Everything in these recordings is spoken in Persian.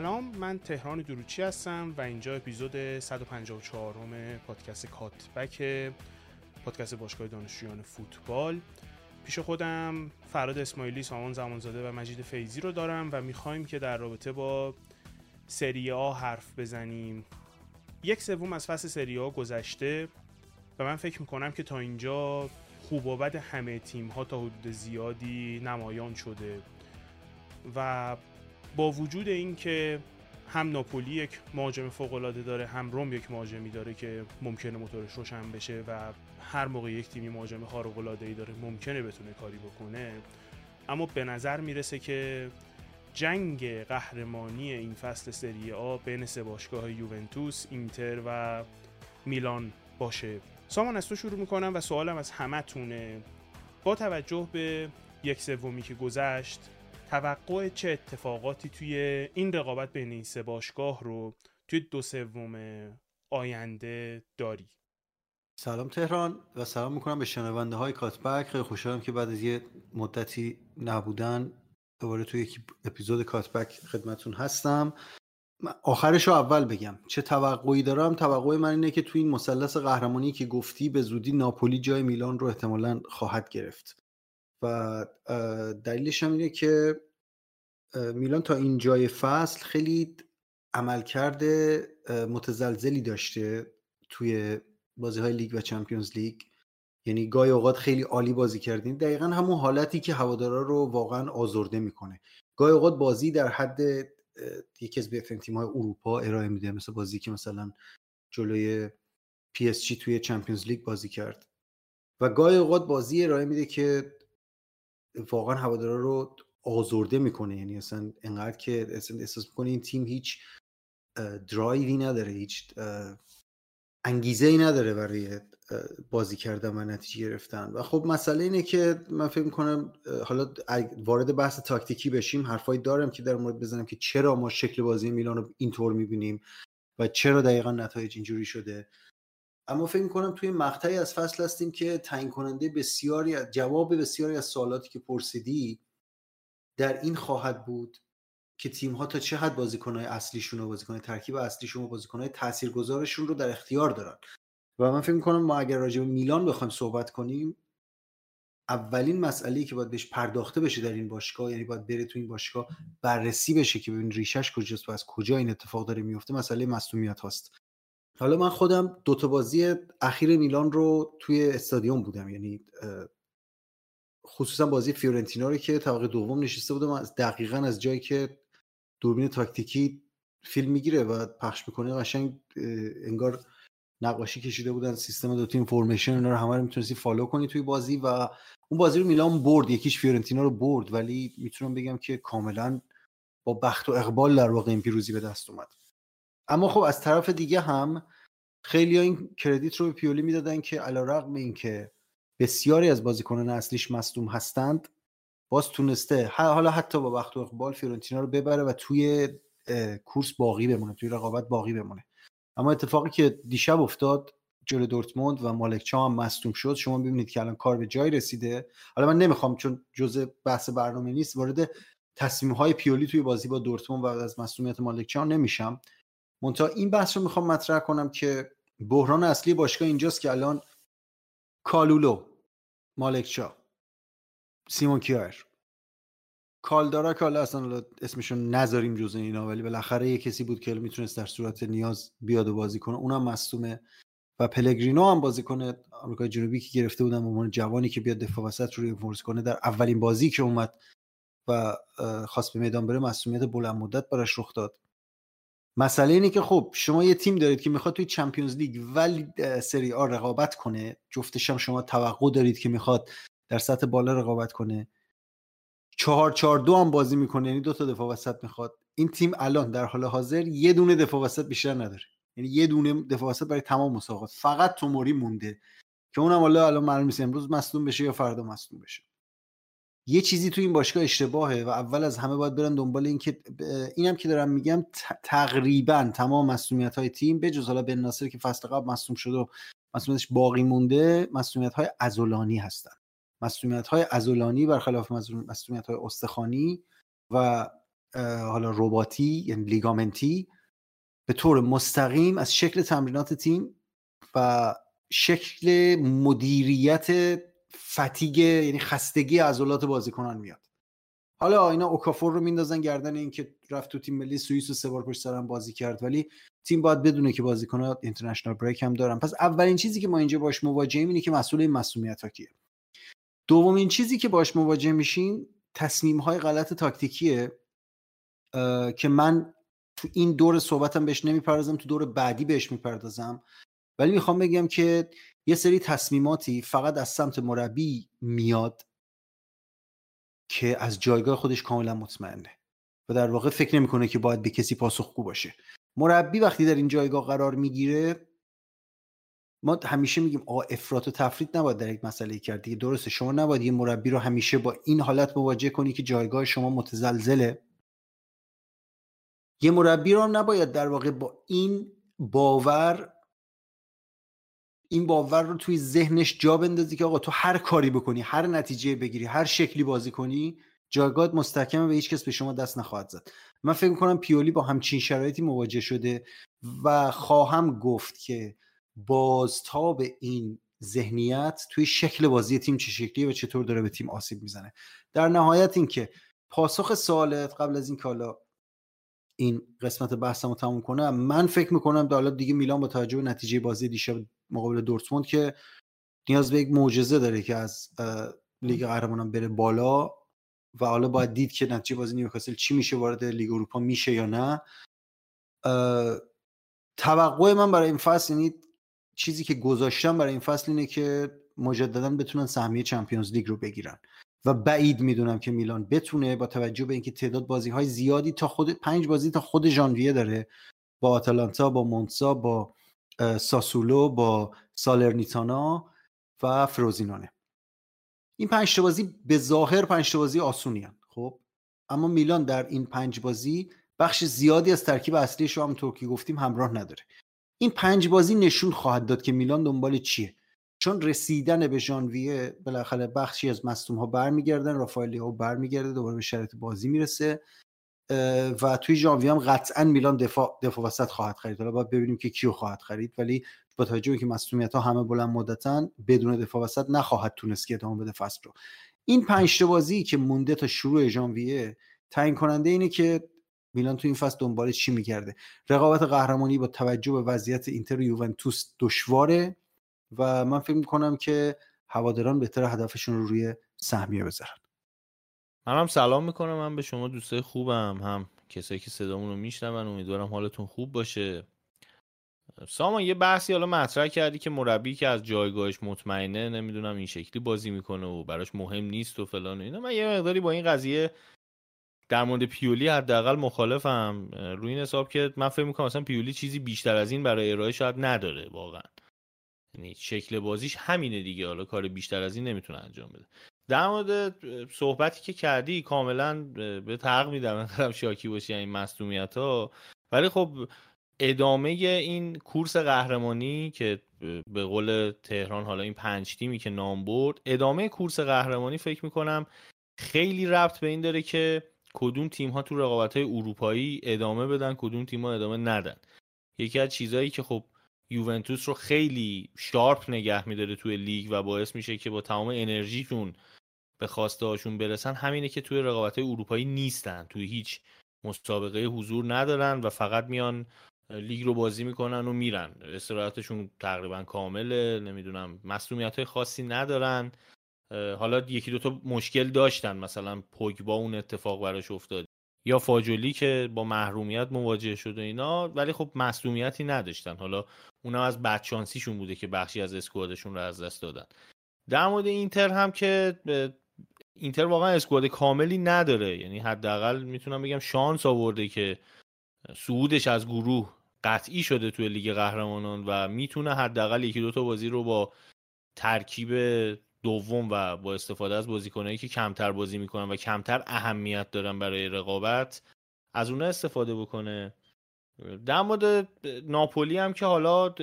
سلام من تهران دروچی هستم و اینجا اپیزود 154 پادکست کاتبک پادکست باشگاه دانشجویان فوتبال. پیش خودم فراد اسماعیلی سامان زمانزاده و مجید فیزی رو دارم و می‌خوایم که در رابطه با سری آ حرف بزنیم. یک سوم از فصل سری آ گذشته و من فکر می‌کنم که تا اینجا خوب و بد همه تیم ها تا حدود زیادی نمایان شده و با وجود اینکه هم ناپولی یک مهاجم فوق العاده داره هم روم یک مهاجمی داره که ممکنه موتورش روشن بشه و هر موقع یک تیمی مهاجم خارق العاده ای داره ممکنه بتونه کاری بکنه اما به نظر می‌رسه که جنگ قهرمانی این فصل سری آ بین سه باشگاه یوونتوس، اینتر و میلان باشه. سامان از تو شروع می‌کنم و سوالم از همتونه با توجه به یک سومی که گذشت توقع چه اتفاقاتی توی این رقابت بین این سه باشگاه رو توی دو سوم آینده داری؟ سلام تهران و سلام می‌کنم به شنونده های کاتبک. خیلی خوشحالم که بعد از یه مدتی نبودن دوباره توی یک اپیزود کاتبک خدمتون هستم. آخرش رو اول بگم. چه توقعی دارم؟ توقع من اینه که توی این مثلث قهرمانی که گفتی به زودی ناپولی جای میلان رو احتمالا خواهد گرفت. و دلیلش هم اینه که میلان تا این جای فصل خیلی عملکرد متزلزلی داشته توی بازی های لیگ و Champions League. یعنی گاهی اوقات خیلی عالی بازی کردین. دقیقا همون حالتی که هوادارا رو واقعا آزرده می‌کنه. گاهی اوقات بازی در حد یکی از بهترین تیم های اروپا ارائه میده. مثل بازی که مثلا جلوی PSG توی Champions League بازی کرد. و گاهی اوقات بازی ارائه میده که واقعا هوادارا رو آزرده می‌کنه. یعنی اصلا انقدر که احساس می‌کنه این تیم هیچ درایوی نداره هیچ انگیزه ای نداره برای بازی کردن و نتیجه گرفتن. و خب مسئله اینه که من فکر می‌کنم حالا وارد بحث تاکتیکی بشیم حرفایی دارم که در مورد بزنم که چرا ما شکل بازی میلان رو اینطور می‌بینیم و چرا دقیقا نتایج اینجوری شده. اما فکر می‌کنم توی مقطعی از فصل هستیم که تعیین کننده بسیاری جواب بسیاری از سوالاتی که پرسیدی در این خواهد بود که تیم ها تا چه حد بازیکنهای اصلیشون و بازیکن ترکیب اصلیشون و بازیکنهای تاثیرگذارشون رو در اختیار دارن. و من فکر می‌کنم ما اگر راجع به میلان بخوایم صحبت کنیم اولین مسئله که باید بهش پرداخته بشه در این باشگاه یعنی باید بره تو این باشگاه بررسی بشه که ببین ریشش کجاست و از کجا این اتفاق داره میفته مسئله مصونیت هاست. حالا من خودم دو تا بازی اخیر میلان رو توی استادیوم بودم. یعنی خصوصا بازی فیورنتینا رو که طبقه دوم نشسته بودم از دقیقا از جایی که دوربین تاکتیکی فیلم می‌گیره و پخش می‌کنه قشنگ انگار نقاشی کشیده بودن سیستم دو تیم formation اینا رو همه رو می‌تونستی follow کنی توی بازی و اون بازی رو میلان برد. یکیش فیورنتینا رو برد ولی می‌تونم بگم که کاملا با بخت و اقبال در واقع این پیروزی به دست اومد. اما خب از طرف دیگه هم خیلی این کردیت رو به پیولی می‌دادن که علیرغم اینکه بسیاری از بازیکنان اصلیش مصدوم هستند باز تونسته حالا حتی با وقت و اقبال فیورنتینا رو ببره و توی کورس باقی بمونه توی رقابت باقی بمونه. اما اتفاقی که دیشب افتاد جلو دورتموند و مالکچا هم مصدوم شد. شما ببینید که الان کار به جای رسیده. حالا من نمی‌خوام چون جزء بحث برنامه نیست وارد تصمیم های پیولی توی بازی با دورتموند و از مصدومیت مالکچا نمیشم. منتها این بحث رو می‌خوام مطرح کنم که بحران اصلی باشگاه اینجاست که الان کالولو مالکچا سیمون کیار. کالدارا که حالا اصلا اسمشون نذاریم جز اینا ولی بالاخره یه کسی بود که می‌تونست در صورت نیاز بیاد و بازی کنه. اونم مصدومه و پلگرینو هم بازی کنه. آمریکای جنوبی که گرفته بودن عنوان جوانی که بیاد دفاع وسط رو ریفورس کنه در اولین بازی که اومد و خواست به میدان بره مسئولیت بلند مدت براش رخ داد. مسئله اینه که خب شما یه تیم دارید که می‌خواد توی چمپیونز لیگ ولی سری آ رقابت کنه جفتش هم شما توقع دارید که می‌خواد در سطح بالا رقابت کنه. چهار چهار دو هم بازی می‌کنه یعنی دو تا دفاع وسط می‌خواد. این تیم الان در حال حاضر یه دونه دفاع وسط بیشتر نداره. یعنی یه دونه دفاع وسط برای تمام مسابقات. فقط توموری مونده که اونم حالا الان معلوم نیست امروز مصدوم بشه یا فردا مصدوم بشه. یه چیزی تو این باشگاه اشتباهه و اول از همه باید برن دنبال این که اینم که دارم میگم تقریبا تمام مسئولیت های تیم به جز حالا بن ناصر که فصل قبل مصدوم شده و مسئولیتش باقی مونده مسئولیت های عضلانی هستن. مسئولیت های عضلانی برخلاف مسئولیت های استخوانی و حالا رباتی یعنی لیگامنتی به طور مستقیم از شکل تمرینات تیم و شکل مدیریت فتیگ یعنی خستگی عضلات بازیکنان میاد. حالا اینا اوکافور رو میندازن گردن اینکه رفت تو تیم ملی سوئیس و سه بار پشت سرم بازی کرد ولی تیم باید بدونه که بازیکن‌ها اینترنشنال بریک هم دارن. پس اولین چیزی که ما اینجا باش مواجهیم اینه که مسئول این مسئولیت ها کیه دومین چیزی که باش مواجه میشیم تصمیم های غلط تاکتیکیه که من تو این دور صحبتم بهش نمی‌پردازم تو دور بعدی بهش می‌پردازم. ولی می‌خوام بگم که یه سری تصمیماتی فقط از سمت مربی میاد که از جایگاه خودش کاملا مطمئنه و در واقع فکر نمی‌کنه که باید به کسی پاسخگو باشه. مربی وقتی در این جایگاه قرار می‌گیره ما همیشه میگیم آقا افراط و تفرید نباید در یک مسئله کرد دیگه. درسته شما نباید یه مربی رو همیشه با این حالت مواجه کنی که جایگاه شما متزلزله. یه مربی رو نباید در واقع با این باور این باور رو توی ذهنش جا بندازی که آقا تو هر کاری بکنی هر نتیجه بگیری هر شکلی بازی کنی جایگاه مستحکمه و هیچ کس به شما دست نخواهد زد. من فکر می‌کنم پیولی با همچین شرایطی مواجه شده و خواهم گفت که بازتاب این ذهنیت توی شکل بازی تیم چه شکلیه و چطور داره به تیم آسیب می‌زنه. در نهایت اینکه پاسخ سوالت قبل از این کالا این قسمت بحثمو تموم کنم من فکر می‌کنم حالا دیگه میلان با توجه به نتیجه بازی دیشب مقابل دورتموند که نیاز به یک معجزه داره که از لیگ قهرمانان بره بالا و حالا باید دید که نتیجه بازی نیوکاسل چی میشه وارد لیگ اروپا میشه یا نه. توقع من برای این فصل یعنی چیزی که گذاشتم برای این فصل اینه که مجددا بتونن سهمیه چمپیونز لیگ رو بگیرن. و بعید می‌دونم که میلان بتونه با توجه به اینکه تعداد بازی های زیادی تا خود پنج بازی تا خود ژانویه داره با آتالانتا با مونسا با ساسولو با سالرنیتانا و فروزینانه این پنج بازی به ظاهر پنج بازی آسونی هم. خب؟ اما میلان در این پنج بازی بخش زیادی از ترکیب اصلیش رو هم که گفتیم همراه نداره. این پنج بازی نشون خواهد داد که میلان دنبال چیه. چون رسیدن به ژانویه بالاخره بخشی از مصدوم ها برمیگردن رافائل ها برمیگرده دوباره به شرایط بازی می‌رسه و توی ژانویه هم قطعا میلان دفاع دفاع وسط خواهد خرید. حالا باید ببینیم که کیو خواهد خرید ولی با توجه که مصونیت ها همه بلند مدتن بدون دفاع وسط نخواهد تونست که ادامه بده فصل رو. این پنج بازی که مونده تا شروع ژانویه تعیین کننده اینه که میلان تو این فصل دنبال چی میگرده؟ رقابت قهرمانی با توجه به وضعیت اینتر و یوونتوس دشواره. و من فکر می‌کنم که هواداران بهتر هدفشون رو روی سهمیه بذارن. منم سلام می‌کنم. من به شما دوستای خوبم. هم کسایی که صدامون رو میشنون امیدوارم حالتون خوب باشه. سامان یه بحثی حالا مطرح کردی که مربی که از جایگاهش مطمئنه نمی‌دونم این شکلی بازی می‌کنه و براش مهم نیست و فلان و اینا. من یه مقداری با این قضیه در مورد پیولی حداقل مخالفم. روی این حساب که من فکر می‌کنم مثلا پیولی چیزی بیشتر از این برای ارائه شاید نداره واقعا. یعنی شکل بازیش همینه دیگه. حالا کار بیشتر از این نمی‌تونه انجام بده. در مورد صحبتی که کردی کاملا به تق میدم خودم شاکی باشی این مصدومیت ها ولی خب ادامه این کورس قهرمانی که به قول تهران حالا این پنج تیمی که نام برد ادامه کورس قهرمانی فکر می‌کنم خیلی ربط به این داره که کدوم تیم ها تو رقابت های اروپایی ادامه بدن کدوم تیم ها ادامه ندن. یکی از چیزهایی که خب یوونتوس رو خیلی sharp نگه میداره توی لیگ و باعث میشه که با تمام انرژیشون به خواسته هاشون برسن. همینه که توی رقابت های اروپایی نیستن توی هیچ مسابقه حضور ندارن و فقط میان لیگ رو بازی می‌کنن و میرن. استراحتشون تقریبا کامله نمی‌دونم مسئولیت های خاصی ندارن. حالا یکی دوتا مشکل داشتن. مثلا پوگبا اون اتفاق براش افتاد. یا فاجولی که با محرومیت مواجه شد و اینا ولی خب مسئولیتی نداشتن. حالا اونا از بدشانسیشون بوده که بخشی از اسکوادشون رو از دست دادن. در مورد اینتر هم که اینتر واقعا اسکواد کاملی نداره. یعنی حداقل می‌تونم بگم شانس آورده که صعودش از گروه قطعی شده توی لیگ قهرمانان و می‌تونه حداقل یکی دو تا بازی رو با ترکیب دوم و با استفاده از بازیکنایی که کمتر بازی می‌کنن و کمتر اهمیت دارن برای رقابت از اونها استفاده بکنه. در مورد ناپولی هم که حالا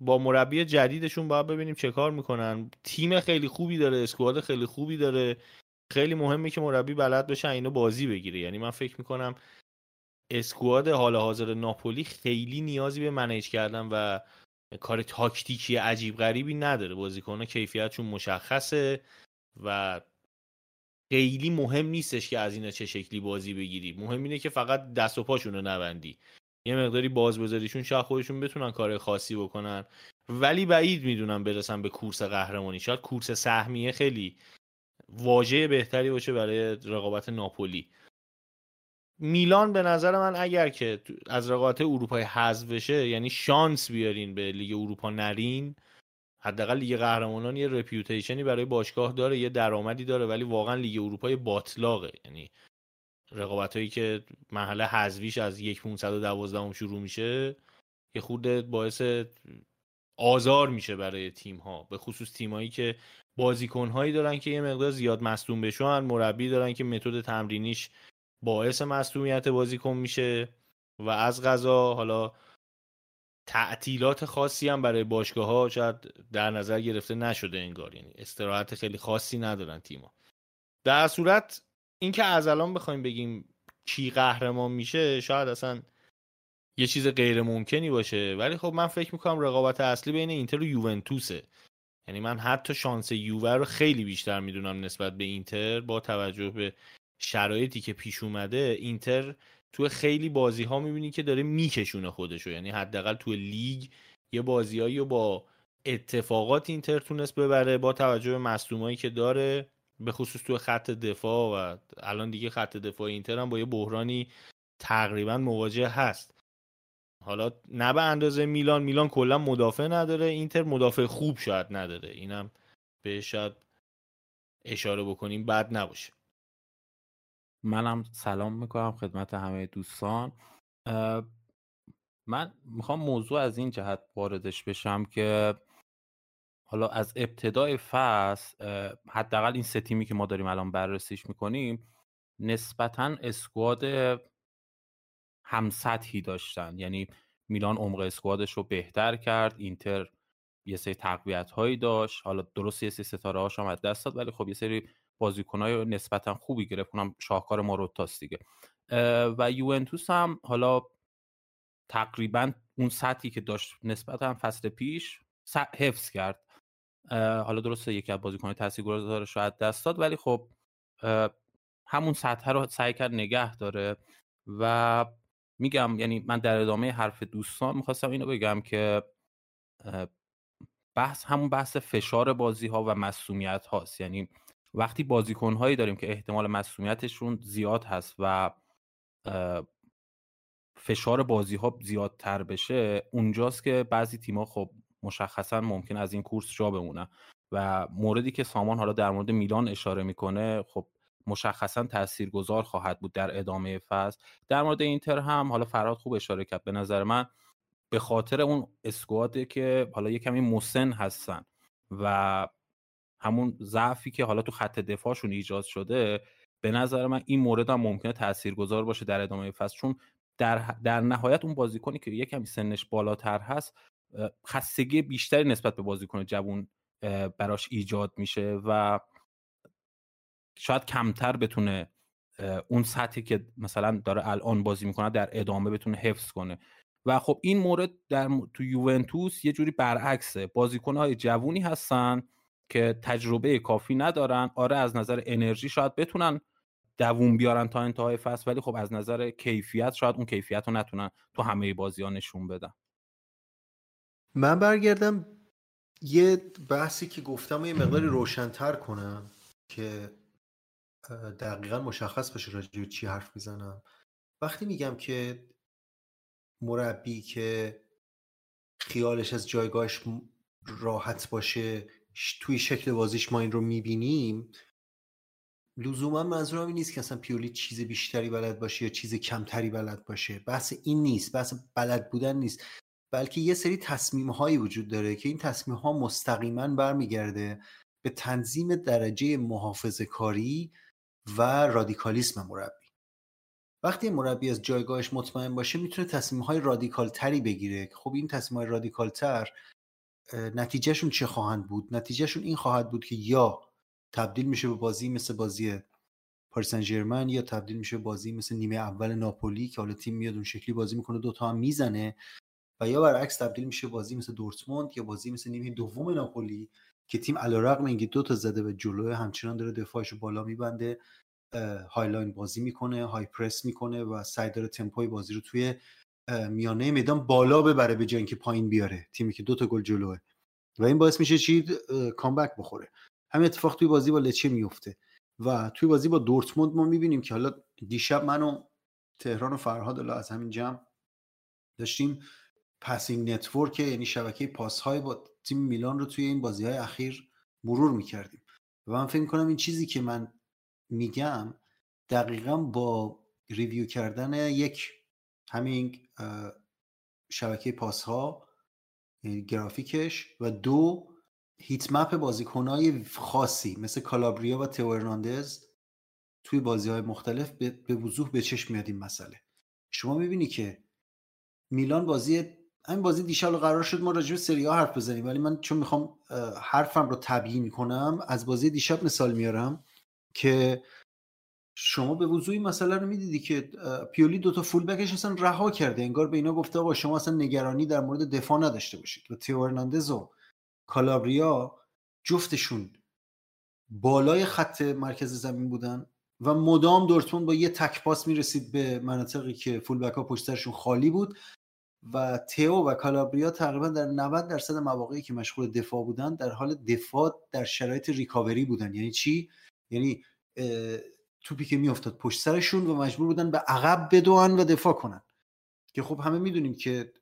با مربی جدیدشون باید ببینیم چه کار می‌کنن. تیم خیلی خوبی داره اسکواد خیلی خوبی داره. خیلی مهمه که مربی بلد بشه اینو بازی بگیره. یعنی من فکر می‌کنم اسکواد حال حاضر ناپولی خیلی نیازی به منیج کردن و کار تاکتیکی عجیب غریبی نداره. بازیکن‌ها کیفیتشون مشخصه و خیلی مهم نیستش که از اینا چه شکلی بازی بگیری. مهم اینه که فقط دست و پاشون رو نبندی. یه مقداری باز بذاریشون شاید خودشون بتونن کار خاصی بکنن. ولی بعید می‌دونم برسن به کورس قهرمانی. شاید کورس سهمیه خیلی واژه بهتری باشه برای رقابت ناپولی. میلان به نظر من اگر که از رقابت اروپای حذف بشه یعنی شانس بیارین به لیگ اروپا نرین حداقل لیگ قهرمانان یه reputation ی برای باشگاه داره یه درآمدی داره ولی واقعا لیگ اروپای باطلاقه. یعنی رقابت هایی که محله حذفیش از یک 512 شروع میشه یه خود باعث آزار میشه برای تیم ها به خصوص تیم هایی که بازیکن هایی دارن که یه مقدار زیاد مصدوم بشن مربی دارن که متد تمرینیش باعث مصدومیت بازیکن میشه و از غذا حالا تعطیلات خاصی هم برای باشگاه ها شاید در نظر گرفته نشده انگار. یعنی استراحت خیلی خاصی ندارن تیما در صورت اینکه از الان بخوایم بگیم کی قهرمان میشه شاید اصلا یه چیز غیر ممکنی باشه. ولی خب من فکر می‌کنم رقابت اصلی بین اینتر و یوونتوسه. یعنی من حتی شانس یووه رو خیلی بیشتر می‌دونم نسبت به اینتر با توجه به شرایطی که پیش اومده اینتر تو خیلی بازی ها می‌بینی که داره میکشونه خودشو. یعنی حداقل تو لیگ یه بازیایی رو با اتفاقات اینتر تونست ببره با توجه به مصدومایی که داره به خصوص تو خط دفاع و الان دیگه خط دفاع اینتر هم با یه بحرانی تقریبا مواجه هست. حالا نه به اندازه میلان میلان کلا مدافع نداره اینتر مدافع خوب شاید نداره. اینم به شاید اشاره بکنیم بد نباشه. منم سلام می‌کنم خدمت همه دوستان. من می‌خوام موضوع از این جهت واردش بشم که حالا از ابتدای فصل حداقل این سه تیمی که ما داریم الان بررسیش می‌کنیم نسبتا اسکواد هم سطحی داشتن. یعنی میلان عمق اسکوادش رو بهتر کرد اینتر یه سری تقویت هایی داشت. حالا درست یه سری ستاره هاش هم از دست داد ولی خب یه سری های نسبتا خوبی گرفت. کنم شاهکار ماروتاست دیگه. و یوونتوس هم حالا تقریبا اون سطحی که داشت نسبتا فصل پیش حفظ کرد. حالا درسته یکی از بازیکن تاثیرگذارش رو از دست داد ولی خب همون سطح رو سعی کرد نگه داره. و میگم یعنی من در ادامه حرف دوستان می‌خواستم اینو بگم که بحث همون بحث فشار بازی ها و مسئولیت هاست یعنی وقتی بازیکن هایی داریم که احتمال مسئولیتشون زیاد هست و فشار بازی ها زیادتر بشه اونجاست که بعضی تیم‌ها خب مشخصا ممکن از این کورس جا بمونن. و موردی که سامان حالا در مورد میلان اشاره می‌کنه خب مشخصا تاثیرگذار خواهد بود در ادامه فصل. در مورد اینتر هم حالا فراد خوب اشاره کرد به نظر من به خاطر اون اسکواده که حالا یه کمی مسن هستن و همون ضعفی که حالا تو خط دفاعشون ایجاد شده به نظر من این مورد هم ممکنه تاثیرگذار باشه در ادامه فصل. چون در, در نهایت اون بازیکنی که یه کمی سنش بالاتر هست خستگی بیشتری نسبت به بازیکن جوون براش ایجاد میشه و شاید کمتر بتونه اون سطحی که مثلا داره الان بازی می‌کنه در ادامه بتونه حفظ کنه. و خب این مورد در تو یوونتوس یه جوری برعکسه. بازیکنهای جوونی هستن که تجربه کافی ندارن. آره از نظر انرژی شاید بتونن دووم بیارن تا انتهای فصل ولی خب از نظر کیفیت شاید اون کیفیت رو نتونن تو همه بازی ها نشون بدن. من برگردم یه بحثی که گفتم و یه مقداری روشنتر کنم که دقیقا مشخص بشه راجع چی حرف می‌زنم. وقتی میگم که مربی که خیالش از جایگاهش راحت باشه توی شکل بازیش ما این رو می‌بینیم لزوما منظورم این نیست که اصلا پیولی چیز بیشتری بلد باشه یا چیز کمتری بلد باشه. بحث این نیست بحث بلد بودن نیست. بلکه یه سری تصمیم هایی وجود داره که این تصمیم ها مستقیما برمیگرده به تنظیم درجه محافظه کاری و رادیکالیسم مربی. وقتی مربی از جایگاهش مطمئن باشه می‌تونه تصمیم های رادیکال تری بگیره. خب این تصمیم های رادیکال تر نتیجهشون چه خواهند بود؟ نتیجهشون این خواهد بود که یا تبدیل میشه به بازی مثل بازی پاریس سن یا تبدیل میشه بازی مثل نیمه اول ناپولی که حالا تیم میاد اون شکلی بازی می‌کنه دوتا هم می‌زنه و یا برعکس تبدیل میشه بازی مثل دورتموند یا بازی مثل نیمه دوم ناپولی که تیم علیرغم اینکه دو تا زده به جلو همچنان داره دفاعش بالا میبنده high line بازی می‌کنه high press می‌کنه و سعی داره تمپوی بازی رو توی میانه میدان بالا ببره به جای اینکه پایین بیاره. تیمی که دو تا گل جلوه. و این باعث میشه چی؟ comeback بخوره. همین اتفاق توی بازی با لچه میفته. و توی بازی با دورتموند ما می‌بینیم که حالا دیشب من و تهران و فرهاد از همین جمع داشتیم passing network یعنی شبکه پاس های با تیم میلان رو توی این بازی های اخیر مرور می‌کردیم. و من فکر کنم این چیزی که من میگم دقیقا با review کردن یک همین شبکه پاس ها یعنی گرافیکش و دو heat map بازیکنهای خاصی مثل کالابریا و تئو ارناندز توی بازی های مختلف به وضوح به چشم میاد این مسئله. شما می‌بینی که میلان بازی همین بازی دیشب قرار شد ما راجع به سری حرف بزنیم ولی من چون می‌خوام حرفم رو تبیین کنم از بازی دیشب مثال میارم که شما به وضوعی مسئله رو می‌دیدی که پیولی دوتا فول بکش اصلا رها کرده انگار به اینا گفته آقا شما اصلا نگرانی در مورد دفاع نداشته باشید. و تیو ارناندز و کالابریا جفتشون بالای خط مرکز زمین بودن و مدام دورتموند با یه تک پاس می‌رسید به مناطقی که full back ها پشت سرشون خالی بود و تئو و کالابریا تقریبا در 90 درصد مواقعی که مشغول دفاع بودن در حال دفاع در شرایط recovery بودن. یعنی چی؟ یعنی توپی که میافتاد پشت سرشون و مجبور بودن به عقب بدوان و دفاع کنن. که خب همه می‌دونیم که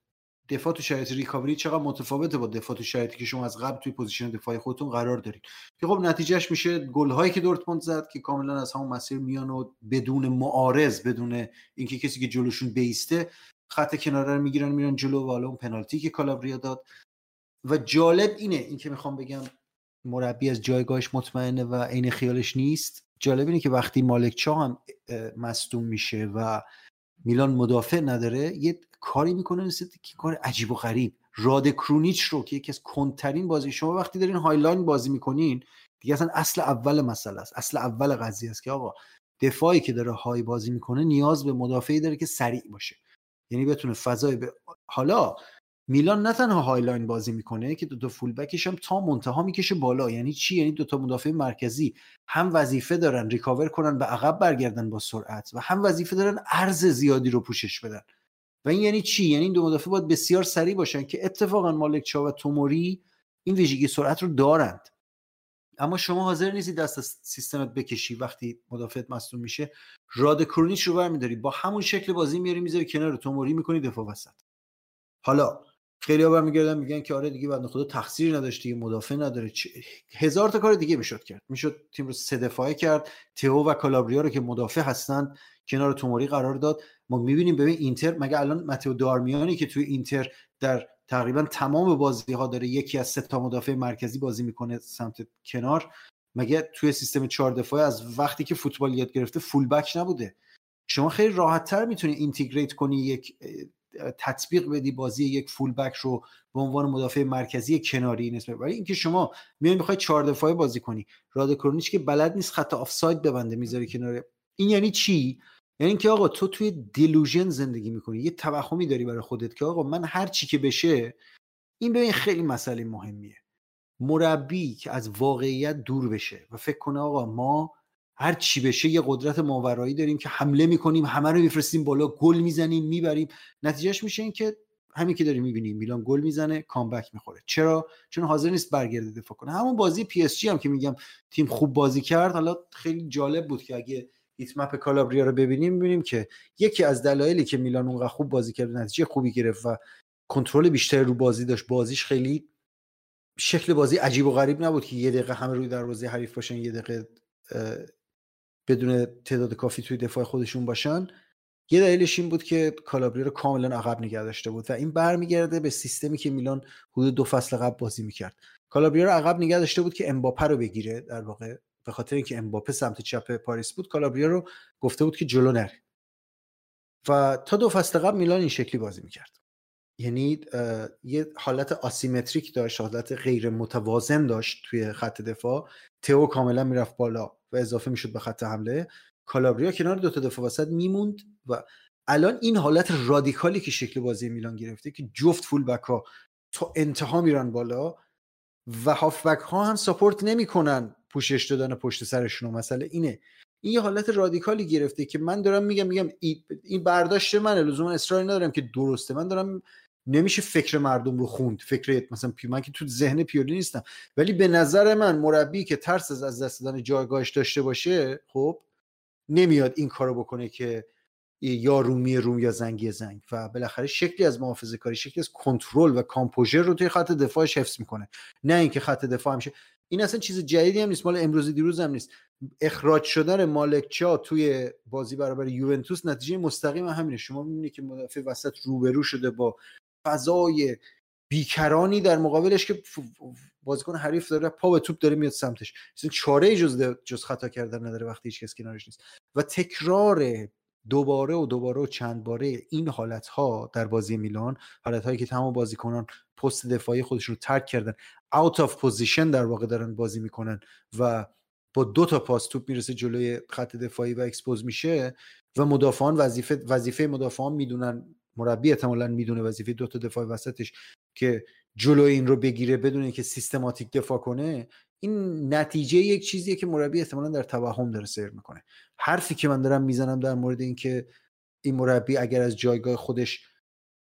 دفاع تو شرایط recovery چقدر متفاوته با دفاع تو شرایطی که شما از قبل توی position دفاعی خودتون قرار دارید. که خب نتیجهش میشه گل هایی که دورتموند زد که کاملا از همون مسیر میان و بدون معارض بدون اینکه کسی که جلوشون بیسته خط کناره رو می‌گیرن میرن جلو و حالا اون پنالتی که کالابریا داد. و جالب اینه این که می‌خوام بگم مربی از جایگاهش مطمئنه و عین خیالش نیست. جالب اینه که وقتی مالک چاو هم مصدوم میشه و میلان مدافع نداره یه کاری می‌کنه مثل که کار عجیب و غریب. راده کرونیچ رو که یکی از کندترین بازی شما وقتی دارین high line بازی می‌کنین دیگه اصلا اصل اول مسئله است اصل اول قضیه است که آقا دفاعی که داره high بازی می‌کنه نیاز به مدافعی داره که سریع باشه. یعنی بتونه فضای به حالا میلان نه تنها high line بازی می‌کنه که دو تا full back ش هم تا منتها می‌کشه بالا. یعنی چی؟ یعنی دو تا مدافع مرکزی هم وظیفه دارن recover کنن به عقب برگردن با سرعت و هم وظیفه دارن عرض زیادی رو پوشش بدن. و این یعنی چی؟ یعنی این دو مدافع باید بسیار سریع باشن که اتفاقا مالک چاو و توموری این ویژگی سرعت رو دارند. اما شما حاضر نیستی دست از سیستمت بکشی وقتی مدافعت مصدوم میشه؟ راد کرونیچ رو برمیداری. با همون شکل بازی میاری می‌ذاری کنار توموری می‌کنی دفاع وسط. حالا خیلی ها برمیگردن میگن که آره دیگه بعد خدا تقصیر نداشت دیگه مدافع نداره. هزار تا کار دیگه می‌شد کرد. می‌شد تیم رو سه دفاعه کرد. تئو و کالابریا رو که مدافع هستن کنار توموری قرار داد. ما می‌بینیم ببین اینتر مگه الان متئو دارمیانی که توی اینتر در تقریبا تمام بازی ها داره یکی از سه تا مدافع مرکزی بازی می‌کنه سمت کنار مگه توی سیستم چهار دفاعه از وقتی که فوتبال یاد گرفته فول بک نبوده؟ شما خیلی راحت تر می‌تونی اینتگریت کنی یک تطبیق بدی بازی یک فول بک رو به عنوان مدافع مرکزی کناری نسبت ولی اینکه شما میای می‌خوای چهار دفاعه بازی کنی راد کرونیچ که بلد نیست خط آفساید ببنده می‌ذاری کنار این یعنی چی؟ یعنی اینکه آقا تو توی delusion زندگی می‌کنی یه توهمی داری برای خودت که آقا من هر چی که بشه این ببین خیلی مسئله مهمیه. مربی که از واقعیت دور بشه و فکر کنه آقا ما هر چی بشه یه قدرت ماورایی داریم که حمله می‌کنیم همه رو میفرستیم بالا گل می‌زنیم می‌بریم. نتیجهش میشه این که همین که داریم می‌بینیم میلان گل می‌زنه comeback می‌خوره. چرا؟ چون حاضر نیست برگرده دفاع کنه. همون بازی پی اس جی هم که میگم تیم خوب بازی کرد حالا خیلی جالب بود که اگه ایت مپ کالابریا رو ببینیم می‌بینیم که یکی از دلایلی که میلان اونقدر خوب بازی کرد نتیجه خوبی گرفت و کنترل بیشتری رو بازی داشت. بازیش خیلی شکل بازی عجیب و غریب نبود که یه دقیقه همه روی دروازه حریف باشن یه دقیقه بدون تعداد کافی توی دفاع خودشون باشن. یه دلیلش این بود که کالابری رو کاملا عقب نگه داشته بود و این برمیگرده به سیستمی که میلان حدود دو فصل قبل بازی می‌کرد. کالابری رو عقب نگه داشته بود که امباپه رو بگیره. در واقع به خاطر اینکه امباپه سمت چپ پاریس بود کالابریا رو گفته بود که جلو نره. و تا دو فصل قبل میلان این شکلی بازی می‌کرد. یعنی یه حالت آسیمتریک داشت حالت غیر متوازن داشت توی خط دفاع. تئو کاملا می‌رفت بالا. و اضافه می‌شد به خط حمله کالابریا کنار دو تا دفاع وسط میموند و الان این حالت رادیکالی که شکل بازی میلان گرفته که جفت فول بک ها تا انتها میرن بالا و هافبک ها هم ساپورت نمی‌کنن پوشش دادن پشت سرشون. مسئله اینه. این یه حالت رادیکالی گرفته که من دارم میگم میگم این برداشت منه لزوما اصراری ندارم که درسته. من دارم نمیشه فکر مردم رو خوند. فکر مثلا پی من که تو ذهن پیولی نیستم. ولی به نظر من مربی که ترس از دست دادن جایگاهش داشته باشه خب نمیاد این کارو بکنه که یا رومی روم یا زنگی زنگ. و بالاخره شکلی از محافظه کاری شکلی از کنترل و کامپوژر رو توی خط دفاعش حفظ می‌کنه. نه اینکه خط دفاع همیشه این اصلا چیز جدیدی هم نیست. مال امروز دیروز هم نیست. اخراج شدن مالکچا توی بازی برابر یوونتوس نتیجه مستقیم همینه. شما می‌بینید که مدافع وسط روبرو شده با فضای بیکرانی در مقابلش که بازیکن حریف داره پا به توپ داره میاد سمتش. اصلا چاره جز جز خطا کردن نداره وقتی هیچ کس کنارش نیست. و تکرار دوباره و دوباره و چند باره این حالت ها در بازی میلان حالت هایی که تمام بازیکنان پست دفاعی خودشون رو ترک کردن out of position در واقع دارن بازی می‌کنن و با دو تا پاس توپ می‌رسه جلوی خط دفاعی و expose میشه و مدافعان وظیفه وظیفه مدافعان می‌دونن مربی احتمالا می‌دونه وظیفه دو تا دفاع وسطش که جلوی این رو بگیره بدون که سیستماتیک دفاع کنه این نتیجه یک چیزیه که مربی احتمالا در توهم داره سیر می‌کنه. حرفی که من دارم می‌زنم در مورد اینکه این مربی اگر از جایگاه خودش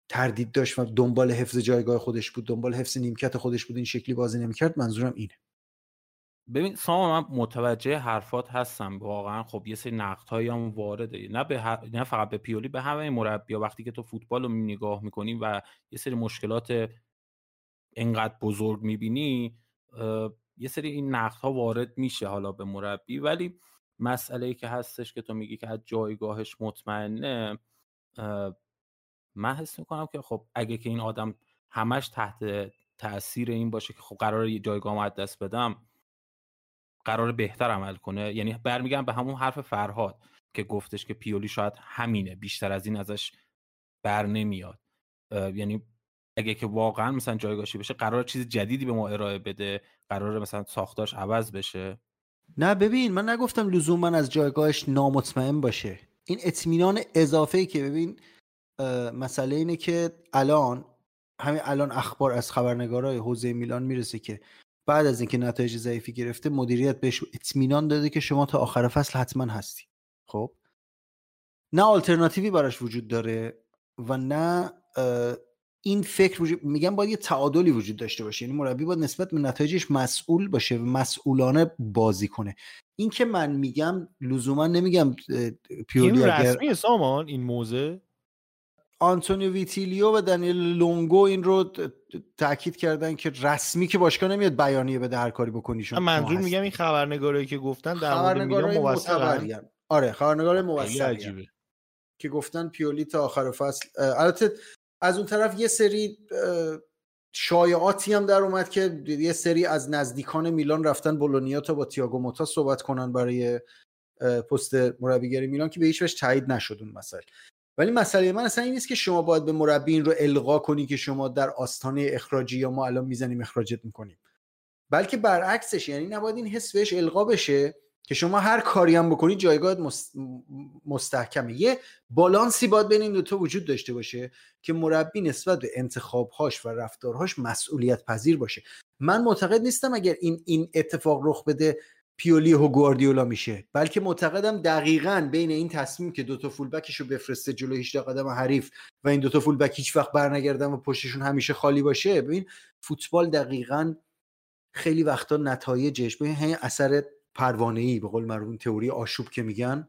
تردید داشت و دنبال حفظ جایگاه خودش بود دنبال حفظ نیمکت خودش بود این شکلی بازی نمی‌کرد منظورم اینه. ببین سامان من متوجه حرفات هستم. واقعا خب یه سری نقد هایی هم وارده. نه به نه فقط به پیولی به همه مربی وقتی که تو فوتبال رو نگاه می‌کنی و یه سری مشکلات انقدر بزرگ می‌بینی یه سری این نقد ها وارد میشه حالا به مربی. ولی مسئله ای که هستش که تو میگی که از جایگاهش مطمئنه من حس می‌کنم که خب اگه که این آدم همش تحت تاثیر این باشه که خب قرار یه جایگاه دست بدم قرار بهتر عمل کنه. یعنی برمیگم به همون حرف فرهاد که گفتش که پیولی شاید همینه بیشتر از این ازش بر نمیاد. یعنی اگه که واقعا مثلا جایگاهی بشه قرار چیز جدیدی به ما ارائه بده قرار مثلا ساختاش عوض بشه. نه ببین من نگفتم لزوم من از جایگاهش نامطمئن باشه. این اطمینان اضافه که ببین مسئله اینه که الان همین الان اخبار از خبرنگارای حوزه میلان می‌رسه که بعد از اینکه نتایج ضعیفی گرفته مدیریت بهش اطمینان داده که شما تا آخر فصل حتما هستی. خب؟ نه آلترناتیوی براش وجود داره و نه این فکر وجود میگم باید یه تعادلی وجود داشته باشه. یعنی مربی باید نسبت به نتایجش مسئول باشه و مسئولانه بازی کنه. این که من میگم لزوما نمیگم پیولی این رسمی سامان این موزه؟ آنتونیو ویتیلیو و دنیل لونگو این رو تاکید کردن که رسمی که باشگاه نمیاد بیانیه بده هر کاری بکنی شما منظور میگم این خبرنگارایی که گفتن در مورد میلان آره خبرنگار موثقی که گفتن پیولی تا آخر فصل البته از اون طرف یه سری شایعاتی هم در اومد که یه سری از نزدیکان میلان رفتن بولونیا تا با تییاگو موتا صحبت کنن برای پست مربیگری میلان که به هیچ وجه تایید نشد اون مسئله. ولی مسئله من اصلا این نیست که شما باید به مربی رو القا کنی که شما در آستانه اخراجی یا ما الان می‌زنیم اخراجت می‌کنیم. بلکه برعکسش یعنی نباید این حس بهش القا بشه که شما هر کاری هم بکنید جایگاه مستحکمه. یه بالانسی باید بین این دوتا وجود داشته باشه که مربی نسبت به انتخابهاش و رفتارهاش مسئولیت پذیر باشه. من معتقد نیستم اگر این این اتفاق رخ بده پیولی و گواردیولا میشه. بلکه معتقدم دقیقا بین این تصمیم که دوتا فولبکش رو بفرسته جلو 18 قدم حریف و این دوتا فولبک هیچ وقت برنگردن و پشتشون همیشه خالی باشه ببین فوتبال دقیقا خیلی وقتا نتایجش ببین همین اثر پروانه ای به قول معروف تئوری آشوب که میگن.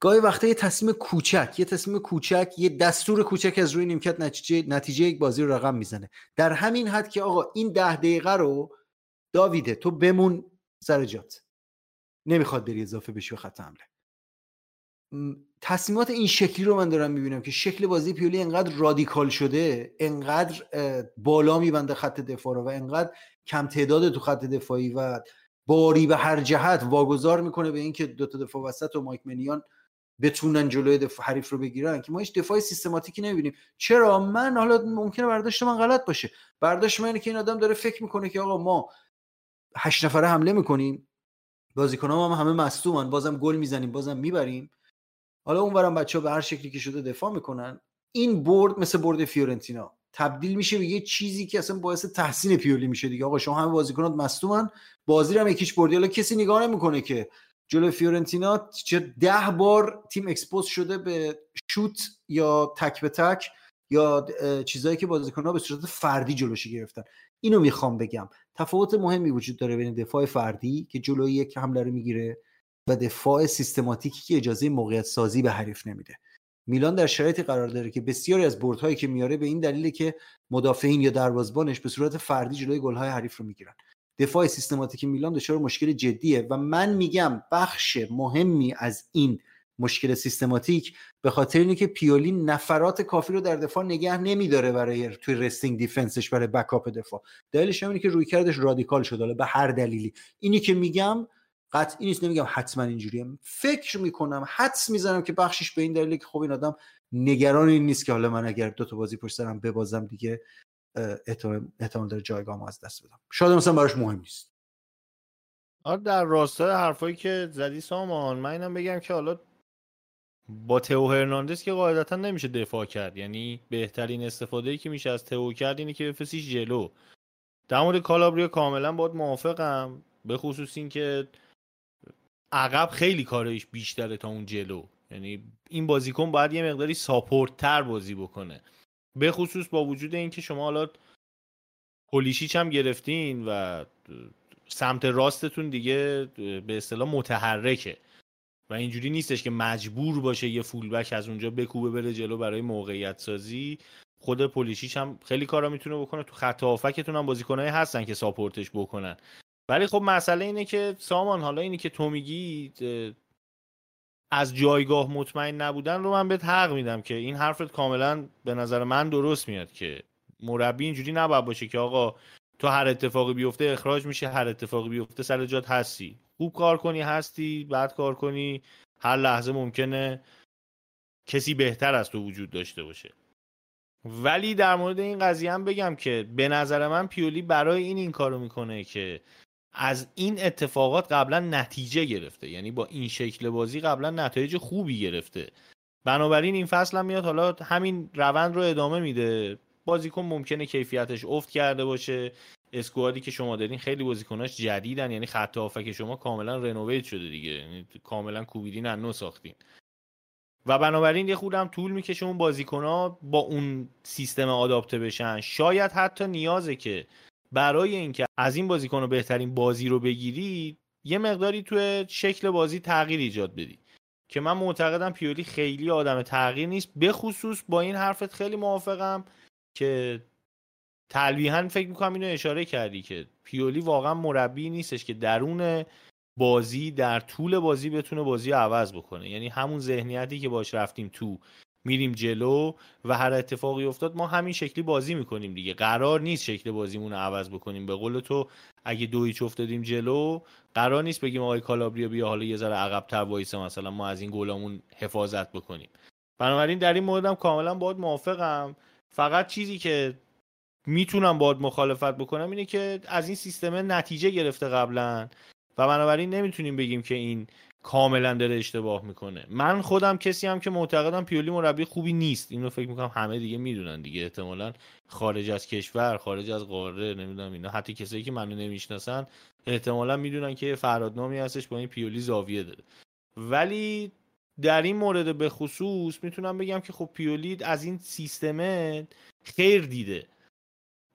گاهی وقتا یه تصمیم کوچک یه تصمیم کوچک یه دستور کوچک از روی نیمکت نتیجه نتیجه یک بازی رو رقم می‌زنه. در همین حد که آقا این ده دقیقه رو داویده تو بمون سر جات. نمی‌خواد بری اضافه بشی به خط حمله. تصمیمات این شکلی رو من دارم می‌بینم که شکل بازی پیولی انقدر رادیکال شده انقدر بالا میبنده خط دفاع رو و انقدر کم تعداد تو خط دفاعی و باری به هر جهت واگذار می‌کنه به اینکه دو تا دفاع وسط و مایک منیان بتونن جلوی دفاع حریف رو بگیرن که ما هیچ دفاع سیستماتیکی نمی‌بینیم. چرا؟ من حالا ممکنه برداشت من غلط باشه. برداشت من که این آدم داره فکر می‌کنه که آقا ما هشت نفره حمله می‌کنیم. بازیکن هم همه مصدومن. بازم گل می‌زنیم بازم می‌بریم. حالا اونورم بچه ها به هر شکلی که شده دفاع می‌کنن. این برد مثل برد فیورنتینا. تبدیل میشه به یه چیزی که اصلا باعث تحسین پیولی میشه دیگه. آقا شما همه بازیکنات مصدومن. بازی هم یکیش بردی. حالا کسی نگاه نمی‌کنه که جلو فیورنتینا چه ده بار تیم expose شده به شوت یا تک به تک یا چیزایی که بازیکن‌ها به صورت فردی جلوشی گرفتن. اینو می‌خوام بگم. تفاوت مهمی وجود داره بین دفاع فردی که جلوی یک حمله رو می‌گیره و دفاع سیستماتیکی که اجازه موقعیت سازی به حریف نمیده. میلان در شرایطی قرار داره که بسیاری از بردهایی که میاره به این دلیله که مدافعین یا دروازبانش به صورت فردی جلوی گل‌های حریف رو می‌گیرن. دفاع سیستماتیک میلان دچار مشکل جدیه و من میگم بخش مهمی از این مشکل سیستماتیک به خاطر اینه که پیولی نفرات کافی رو در دفاع نگه نمیداره برای توی resting defence ش برای backup دفاع. دلیلش اینه که رویکردش رادیکال شده به هر دلیلی. اینی که میگم قطعی نیست نمیگم حتما اینجوریه. فکر می‌کنم حدس می‌زنم که بخشش به این دلیله که خب این آدم نگران این نیست که حالا من اگر دو تا بازی پشت سرم ببازم دیگه احتمال داره جایگاهم از دست بدم. شاید مثلا براش مهم نیست. آره در راستای حرفایی که زدی سامان من اینم بگم که حالا با تئو هرناندز که قاعدتا نمیشه دفاع کرد. یعنی بهترین استفاده ای که میشه از تئو کرد اینه که بفرستیش جلو. در مورد کالابریا کاملا باید موافقم به خصوص اینکه عقب خیلی کارش بیشتره تا اون جلو. یعنی این بازیکن باید یه مقداری ساپورت تر بازی بکنه. به خصوص با وجود اینکه شما حالا پولیشیچ هم گرفتین و سمت راستتون دیگه به اصطلاح متحرکه. و اینجوری نیستش که مجبور باشه یه فولبک از اونجا بکوبه بره جلو برای موقعیت سازی خود پولیشیچ هم خیلی کارا می‌تونه بکنه. تو خط هافکتون هم بازیکنایی هستن که ساپورتش بکنن. ولی خب مسئله اینه که سامان حالا اینی که تو میگی از جایگاه مطمئن نبودن رو من بهت حق میدم که این حرفت کاملا به نظر من درست میاد که مربی اینجوری نباید باشه که آقا تو هر اتفاقی بیفته اخراج میشه هر اتفاقی بیفته سر جات هستی. خوب کار کنی هستی بعد کار کنی. هر لحظه ممکنه کسی بهتر از تو وجود داشته باشه. ولی در مورد این قضیه هم بگم که به نظر من پیولی برای این این کارو می‌کنه که از این اتفاقات قبلا نتیجه گرفته. یعنی با این شکل بازی قبلا نتایج خوبی گرفته. بنابراین این فصل هم میاد حالا همین روند رو ادامه میده. بازیکن ممکنه کیفیتش افت کرده باشه. اسکوادی که شما دارین خیلی بازیکناش جدیدن یعنی خط که شما کاملا رنوویت شده دیگه. یعنی کاملا کوبیدین نو ساختین. و بنابراین یه خودم طول می‌کشه اون بازیکن با اون سیستم آداپته بشن. شاید حتی نیازه که برای اینکه از این بازیکن رو بهترین بازی رو بگیری یه مقداری توی شکل بازی تغییر ایجاد بدی. که من معتقدم پیولی خیلی آدم تغییر نیست به خصوص با این حرفت خیلی موافقم که تلویحا فکر می‌کنم اینو اشاره کردی که پیولی واقعا مربی نیستش که درون بازی در طول بازی بتونه بازی عوض بکنه. یعنی همون ذهنیتی که باش رفتیم تو میریم جلو و هر اتفاقی افتاد ما همین شکلی بازی می‌کنیم دیگه. قرار نیست شکل بازیمون رو عوض بکنیم. به قول تو اگه دو هیچ افتادیم جلو قرار نیست بگیم آقای کالابریا بیا حالا یه ذره عقب‌تر وایسه مثلا ما از این گلامون حفاظت بکنیم. بنابراین در این موردم کاملا باید موافقم. فقط چیزی که می‌تونم باید مخالفت بکنم اینه که از این سیستم نتیجه گرفته قبلا و بنابراین نمی‌تونیم بگیم که این کاملا داره اشتباه می‌کنه. من خودم کسی هم که معتقدم پیولی مربی خوبی نیست. اینو فکر می‌کنم همه دیگه می‌دونن دیگه. احتمالا خارج از کشور خارج از قاره نمی‌دونم اینا. حتی کسایی که منو نمی‌شناسن احتمالا می‌دونن که فرادنامی هستش با این پیولی زاویه داره. ولی در این مورد به خصوص می‌تونم بگم که خب پیولی از این سیستمه خیر دیده.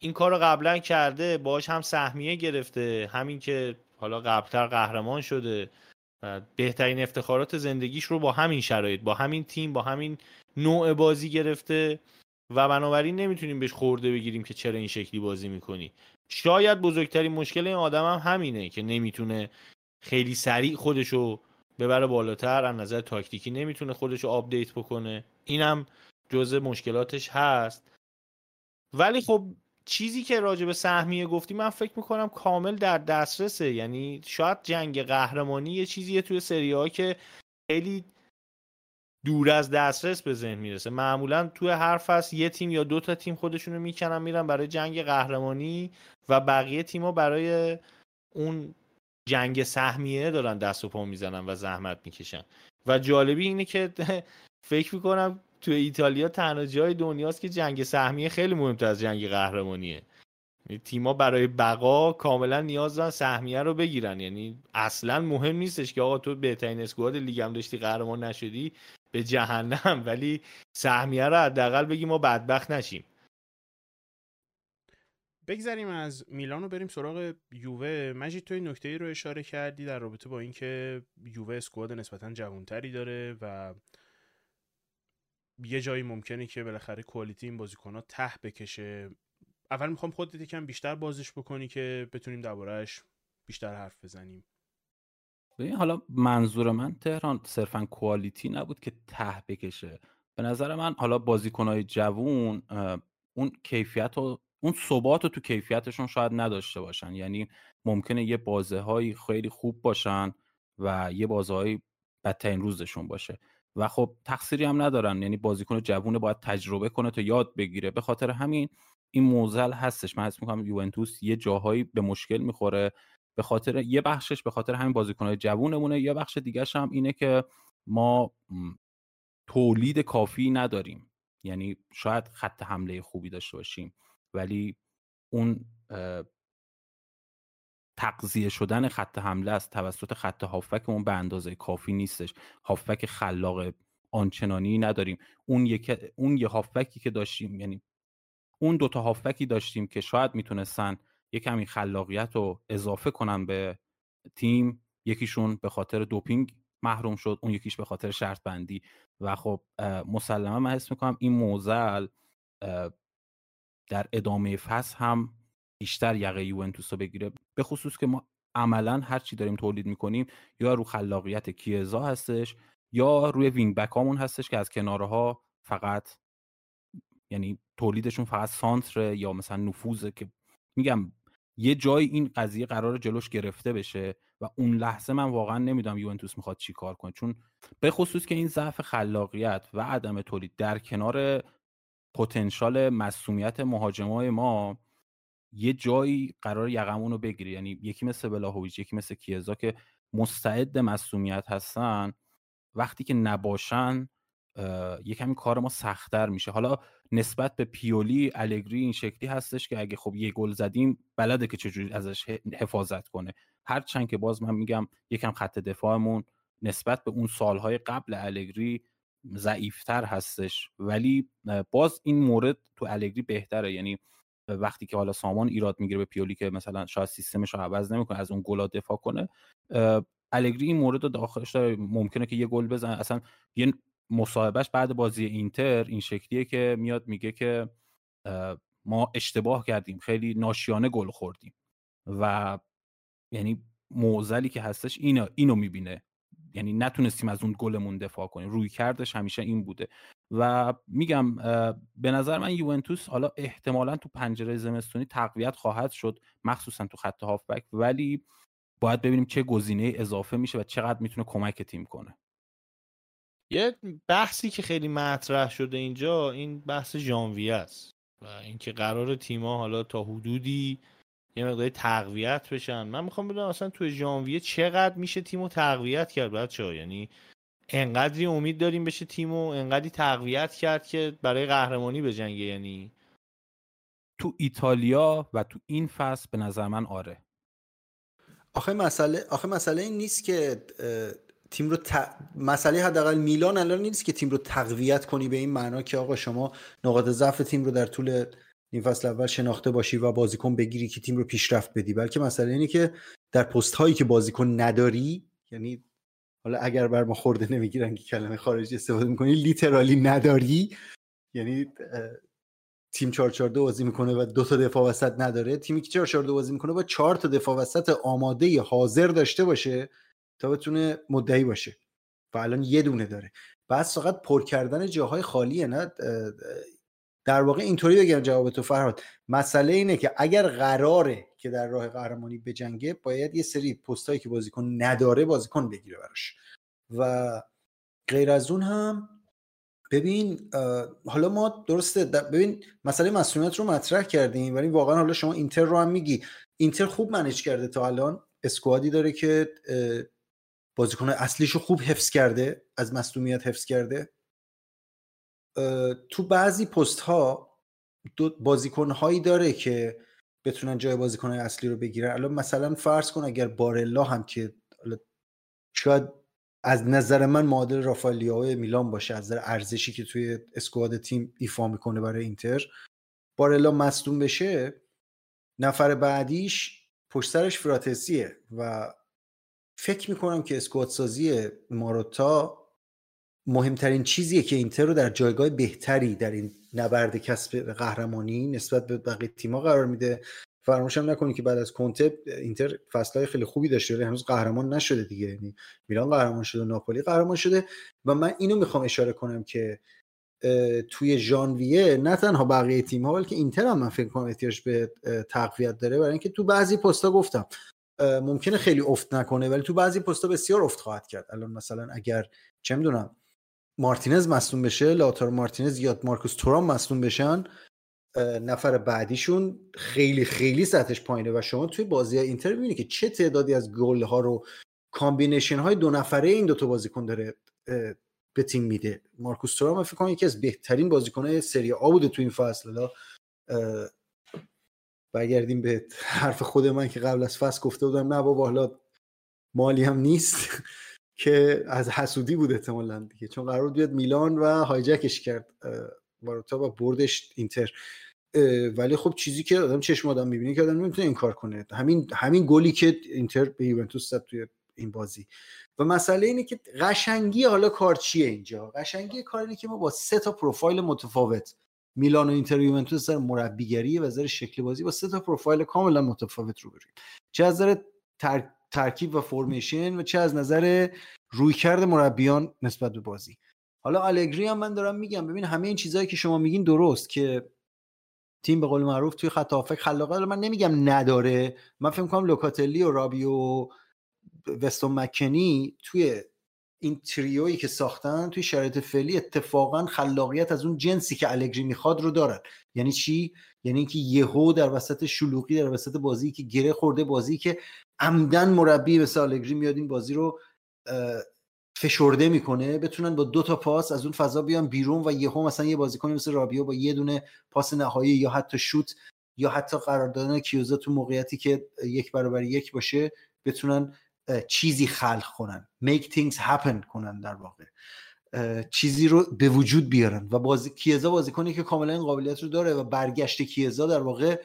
این کار رو قبلا کرده باش هم سهمیه گرفته همین که حالا قبلتر قهرمان شده بهترین افتخارات زندگیش رو با همین شرایط با همین تیم با همین نوع بازی گرفته و بنابراین نمی‌تونیم بهش خورده بگیریم که چرا این شکلی بازی می‌کنی. شاید بزرگترین مشکل این آدم هم همینه که نمی‌تونه خیلی سریع خودشو ببره بالاتر از نظر تاکتیکی نمی‌تونه خودشو update بکنه. اینم جزء مشکلاتش هست. ولی خب چیزی که راجع به سهمیه گفتی من فکر می‌کنم کامل در دسترسه. یعنی شاید جنگ قهرمانی یه چیزیه توی سری ها که خیلی دور از دسترس به ذهن می‌رسه. معمولا توی هر فصل یه تیم یا دو تا تیم خودشونو می‌کنن میرن برای جنگ قهرمانی و بقیه تیما برای اون جنگ سهمیه دارن دست و پا می‌زنن و زحمت می‌کشن. و جالبی اینه که فکر می‌کنم تو ایتالیا تنها جای دنیاست که جنگ سهمیه خیلی مهمتر از جنگ قهرمانیه. یعنی تیما برای بقا کاملا نیاز دارن سهمیه رو بگیرن. یعنی اصلا مهم نیستش که آقا تو بهترین اسکواد لیگ داشتی قهرمان نشدی به جهنم. ولی سهمیه رو حداقل بگیم ما بدبخت نشیم. بگذریم از میلان و بریم سراغ یووه. مجید توی نکته ای رو اشاره کردی در رابطه با اینکه یووه اسکواد نسبتا جوانتری داره و یه جایی ممکنه که بالاخره کوالیتی این بازیکن ته بکشه. اول می‌خوام خودت یکم بیشتر بازش بکنی که بتونیم دربارهش بیشتر حرف بزنیم. ببین حالا منظور من تهران صرفا کوالیتی نبود که ته بکشه. به نظر من حالا بازیکنهای جوون اون کیفیت و اون ثبات رو تو کیفیتشون شاید نداشته باشن. یعنی ممکنه یه بازه های خیلی خوب باشن و یه بازه های بدترین روزشون باشه. و خب تقصیری هم ندارن. یعنی بازیکن جوون باید تجربه کنه تا یاد بگیره. به خاطر همین این موزل هستش. من حس می‌کنم یوونتوس یه جاهایی به مشکل می‌خوره. به خاطر یه بخشش به خاطر همین بازیکنهای جوونمونه. یه بخش دیگه هم اینه که ما تولید کافی نداریم. یعنی شاید خط حمله خوبی داشته باشیم. ولی اون تقضیه شدن خط حمله است توسط خط هافکمون به اندازه کافی نیستش. هافک خلاق آنچنانی نداریم. اون یک اون یه هافکی که داشتیم یعنی اون دوتا هافکی داشتیم که شاید می‌تونستن یه کمی خلاقیت رو اضافه کنن به تیم یکیشون به خاطر دوپینگ محروم شد اون یکیش به خاطر شرط بندی. و خب مسلما من حس می‌کنم این موزل در ادامه فصل هم بیشتر یقه یوونتوس رو بگیره. به خصوص که ما عملا هر چی داریم تولید می‌کنیم یا رو خلاقیت کیزا هستش یا روی وینگ بک هامون هستش که از کنارها فقط یعنی تولیدشون فقط سانتر یا مثلا نفوذه که میگم یه جای این قضیه قرار جلوش گرفته بشه و اون لحظه من واقعا نمی‌دونم یوونتوس می‌خواد چی کار کنه. چون به خصوص که این ضعف خلاقیت و عدم تولید در کنار پتانسیل مسئولیت مهاجمای ما یه جایی قرار یقمون رو بگیری یعنی یکی مثل بلاهویچ یکی مثل کیزا که مستعد مسئولیت هستن وقتی که نباشن یه کار ما سختتر میشه. حالا نسبت به پیولی الگری این شکلی هستش که اگه خب یه گل زدیم بلده که چجوری ازش حفاظت کنه. هرچند که باز من میگم یکم خط دفاعمون نسبت به اون سالهای قبل الگری ضعیفتر هستش. ولی باز این مورد تو الگری بهتره. یعنی وقتی که حالا سامان ایراد می‌گیره به پیولی که مثلا شاید سیستمش رو عوض نمی‌کنه از اون گلا دفاع کنه الگری این مورد رو داخلش داره. ممکنه که یه گل بزنه. اصلا یه مصاحبهش بعد بازی اینتر این شکلیه که میاد میگه که ما اشتباه کردیم خیلی ناشیانه گل خوردیم. و یعنی موزلی که هستش اینو اینو می‌بینه. یعنی نتونستیم از اون گلمون دفاع کنیم. روی کردش همیشه این بوده. و میگم به نظر من یوونتوس حالا احتمالا تو پنجره زمستونی تقویت خواهد شد مخصوصا تو خط هافبک ولی باید ببینیم چه گزینه اضافه میشه و چقدر می‌تونه کمک تیم کنه. یه بحثی که خیلی مطرح شده اینجا این بحث ژانویه است و اینکه قرار تیما حالا تا حدودی یه مقداری تقویت بشن. من می‌خوام بدونم اصلا توی ژانویه چقدر میشه تیمو تقویت کرد بچه ها یعنی انقدری امید داریم بشه تیمو انقدری تقویت کرد که برای قهرمانی بجنگه یعنی. تو ایتالیا و تو این فصل به نظر من آره. آخه مسئله آخه مسئله این نیست که تیم رو ت... مسئله حداقل میلان الان نیست که تیم رو تقویت کنی به این معنا که آقا شما نقاط ضعف تیم رو در طول این فصل اول شناخته باشی و بازیکن بگیری که تیم رو پیشرفت بدی. بلکه مسئله اینه که در پست هایی که بازیکن نداری یعنی حالا اگر بر ما خورده نمی‌گیرن که کلمه خارجی استفاده می‌کنی لیترالی نداری. یعنی تیم 442 بازی می‌کنه و دو تا دفاع وسط نداره. تیمی که 442 بازی می‌کنه با چهار تا دفاع وسط آماده حاضر داشته باشه تا بتونه مدعی باشه. و الان یه دونه داره. بس فقط پر کردن جاهای خالیه نه؟ در واقع اینطوری بگم جواب تو فرهاد. مسئله اینه که اگر قراره که در راه قهرمانی بجنگه باید یه سری پستایی که بازیکن نداره بازیکن بگیره براش. و غیر از اون هم ببین حالا ما درسته ببین مسئله مسئولیت رو مطرح کردیم ولی واقعا حالا شما اینتر رو هم میگی. اینتر خوب منیج کرده تا الان. اسکوادی داره که بازیکن اصلیشو خوب حفظ کرده از مصدومیت حفظ کرده. تو بعضی پست ها بازیکن هایی داره که بتونن جای بازیکن اصلی رو بگیرن. الان مثلا فرض کن اگر بارلا هم که شاید از نظر من معادل رافالیاو میلان باشه از نظر ارزشی که توی اسکواد تیم ایفا می‌کنه برای اینتر بارلا مصدوم بشه نفر بعدیش پشت سرش فراتسیه و فکر می‌کنم که اسکواد سازی ماروتا مهمترین چیزیه که اینتر رو در جایگاه بهتری در این نبرد کسب قهرمانی نسبت به بقیه تیما قرار میده. فراموش هم نکنید که بعد از کنته اینتر فصلهای خیلی خوبی داشته. ولی هنوز قهرمان نشده دیگه. یعنی میلان قهرمان شده ناپولی قهرمان شده. و من اینو می‌خوام اشاره کنم که توی ژانویه نه تنها بقیه تیم ها بلکه اینتر هم من فکر کنم احتیاج به تقویت داره. برای اینکه تو بعضی پستا گفتم ممکنه خیلی افت نکنه ولی تو بعضی پستا بسیار افت خواهد کرد. الان مثلا اگر چه می‌دونم مارتینز مصدوم بشه لاتارو مارتینز یا مارکوس تورام مصدوم بشن نفر بعدیشون خیلی خیلی سطحش پایینه و شما توی بازی اینتر می‌بینی که چه تعدادی از گل ها رو combination های دو نفره این دوتا بازیکن داره به تیم میده. مارکوس تورام فکر کنم یکی از بهترین بازیکن های سری آ بوده تو این فصل. برگردیم به حرف خود من که قبل از فصل گفته بودم نه بابا حالا مالی هم نیست. که از حسودی بود احتمالا دیگه چون قرار بیاد میلان و هایجکش کرد واروتا و بردش اینتر. ولی خب چیزی که آدم چشم آدم می‌بینه که آدم نمی‌تونه این کار کنه. همین همین گلی که اینتر به یوونتوس زد توی این بازی. و مسئله اینه که قشنگی حالا کار چیه اینجا؟ قشنگی کار اینه که ما با سه تا پروفایل متفاوت میلان و اینتر و یوونتوس در مربیگری و نظر شکل بازی با سه تا پروفایل کاملا متفاوت رو بریم چه از نظر ترکیب و فرمیشن و چه از نظر رویکرد مربیان نسبت به بازی. حالا الگری هم من دارم میگم ببین همه این چیزهایی که شما میگین درست که تیم به قول معروف توی خط هافک خلاقیت من نمیگم نداره. من فکر کنم لوکاتلی و رابی و وستون مکنی توی این تریویی که ساختن توی شرایط فعلی اتفاقا خلاقیت از اون جنسی که الگری می‌خواد رو دارن. یعنی چی؟ یعنی اینکه یهو در وسط شلوغی در وسط بازی که گره خورده بازی که عمدن مربی مثل الگری میاد این بازی رو فشرده می‌کنه. بتونن با دو تا پاس از اون فضا بیان بیرون و یهو مثلا یه بازیکن مثل رابیو با یه دونه پاس نهایی یا حتی شوت یا حتی قرار دادن کیوزا تو موقعیتی که یک برابر یک باشه بتونن چیزی خلق کنن. Make things happen کنن در واقع. چیزی رو به وجود بیارن. و بازی کیزا بازیکنی که کاملا این قابلیت رو داره و برگشت کیزا در واقع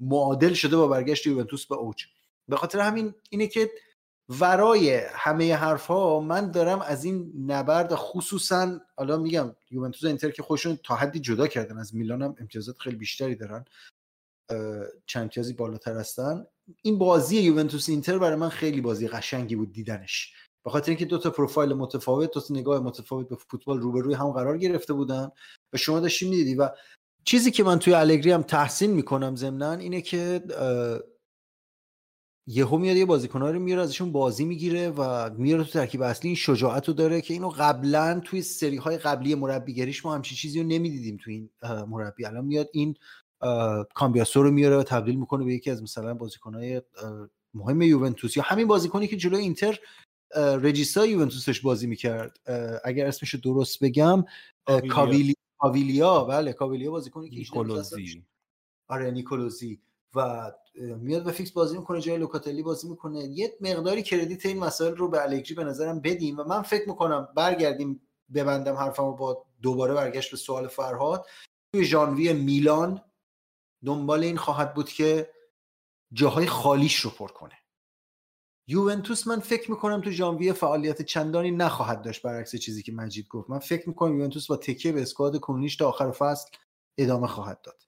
معادل شده با برگشت یوونتوس به اوج. به خاطر همین اینه که ورای همه حرف ها من دارم از این نبرد خصوصا حالا میگم یوونتوس اینتر که خودشون تا حدی جدا کردن از میلان هم امتیازات خیلی بیشتری دارن. چند امتیازی بالاتر هستن. این بازی یوونتوس اینتر برای من خیلی بازی قشنگی بود دیدنش. به خاطر اینکه دو تا پروفایل متفاوت تا نگاه متفاوت به فوتبال روبروی هم قرار گرفته بودن و شما داشتی می‌دیدی و چیزی که من توی الگری هم تحسین می‌کنم ضمنا اینه که یهو میاد یه بازیکن‌ها رو میاره ازشون بازی می‌گیره و میاره تو ترکیب اصلی. این شجاعت رو داره که اینو قبلا توی سری های قبلی مربیگریش ما همچین چیزی رو نمی‌دیدیم توی این مربی. الان میاد این کامبیاسو رو میاره و تبدیل می‌کنه به یکی از مثلا بازیکن‌های مهم یوونتوس یا همین بازیکنی که جلوی اینتر regista یوونتوسش بازی می‌کرد. اگر اسمش رو درست بگم کاویلیا کاویلیا بله کاویلیا بازیکنی که نیکولوسی. آره نیکولوسی. و میاد و فیکس بازی می‌کنه جای لوکاتلی بازی می‌کنه. یه مقداری credit این مسائل رو به الگری به نظرم بدیم و من فکر می‌کنم برگردیم ببندم حرفمو با دوباره برگشت به سوال فرهاد. توی ژانویه میلان دنبال این خواهد بود که جاهای خالیش رو پر کنه. یوونتوس من فکر می‌کنم تو ژانویه فعالیت چندانی نخواهد داشت برعکس چیزی که مجید گفت. من فکر می‌کنم یوونتوس با تکیه به اسکواد کنونیش تا آخر فصل ادامه خواهد داد.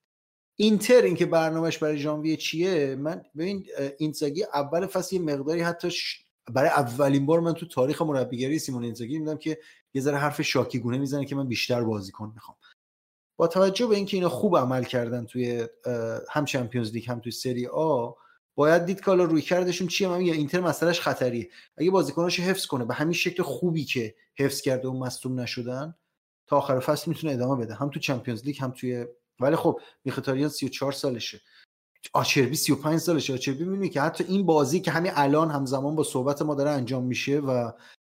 اینتر اینکه برنامهش برای ژانویه چیه؟ من ببین اینزاگی اول فصل یه مقداری حتی برای اولین بار من تو تاریخ مربیگری سیمون اینزاگی میدم که یه ذره حرف شاکی گونه می‌زنه که من بیشتر بازیکن می‌خوام. با توجه به اینکه اینا خوب عمل کردن توی هم چمپیونز لیگ هم توی سری آ باید دید که حالا روی کردشون چیه؟ من میگم اینتر مسئلهش خطریه. اگه بازیکناشو حفظ کنه به همین شکل خوبی که حفظ کرده و مصدوم نشدن تا آخر فصل می‌تونه ادامه بده. هم تو چمپیونز لیگ هم توی ولی خب میخیتاریان 34 سالشه. آچربی 35 سالشه. آچربی می‌بینی که حتی این بازی که همین الان همزمان با صحبت ما داره انجام میشه و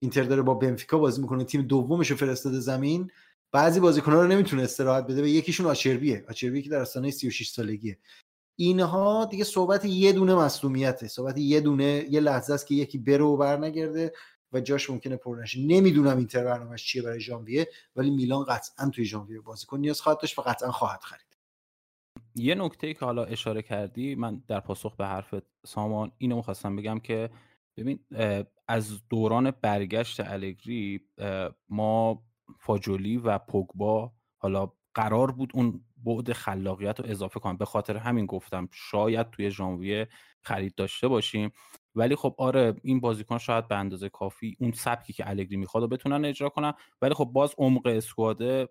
اینتر داره با بنفیکا بازی می‌کنه تیم دومش رو فرستاده زمین بعضی بازیکن‌ها رو نمی‌تونه استراحت بده به یکیشون آچربیه. آچربی که در استانه 36 سالگیه. اینها دیگه صحبت یه دونه مصونیته صحبت یه دونه یه لحظه است که یکی بره و برنگرده و جاش ممکنه پر نشه. نمی‌دونم اینتر برنامه‌اش چیه برای ژانویه ولی میلان قطعا توی ژانویه بازیکن نیاز خواهد داشت و قطعا خواهد خرید. یه نکته که حالا اشاره کردی من در پاسخ به حرف سامان اینو می‌خواستم بگم که ببین از دوران برگشت الگری ما فاجولی و پوگبا حالا قرار بود اون بعد خلاقیت رو اضافه کنم به خاطر همین گفتم شاید توی ژانویه خرید داشته باشیم. ولی خب آره این بازیکن شاید به اندازه کافی اون سبکی که الگری می‌خواد و بتونن اجرا کنن. ولی خب باز عمق اسکواده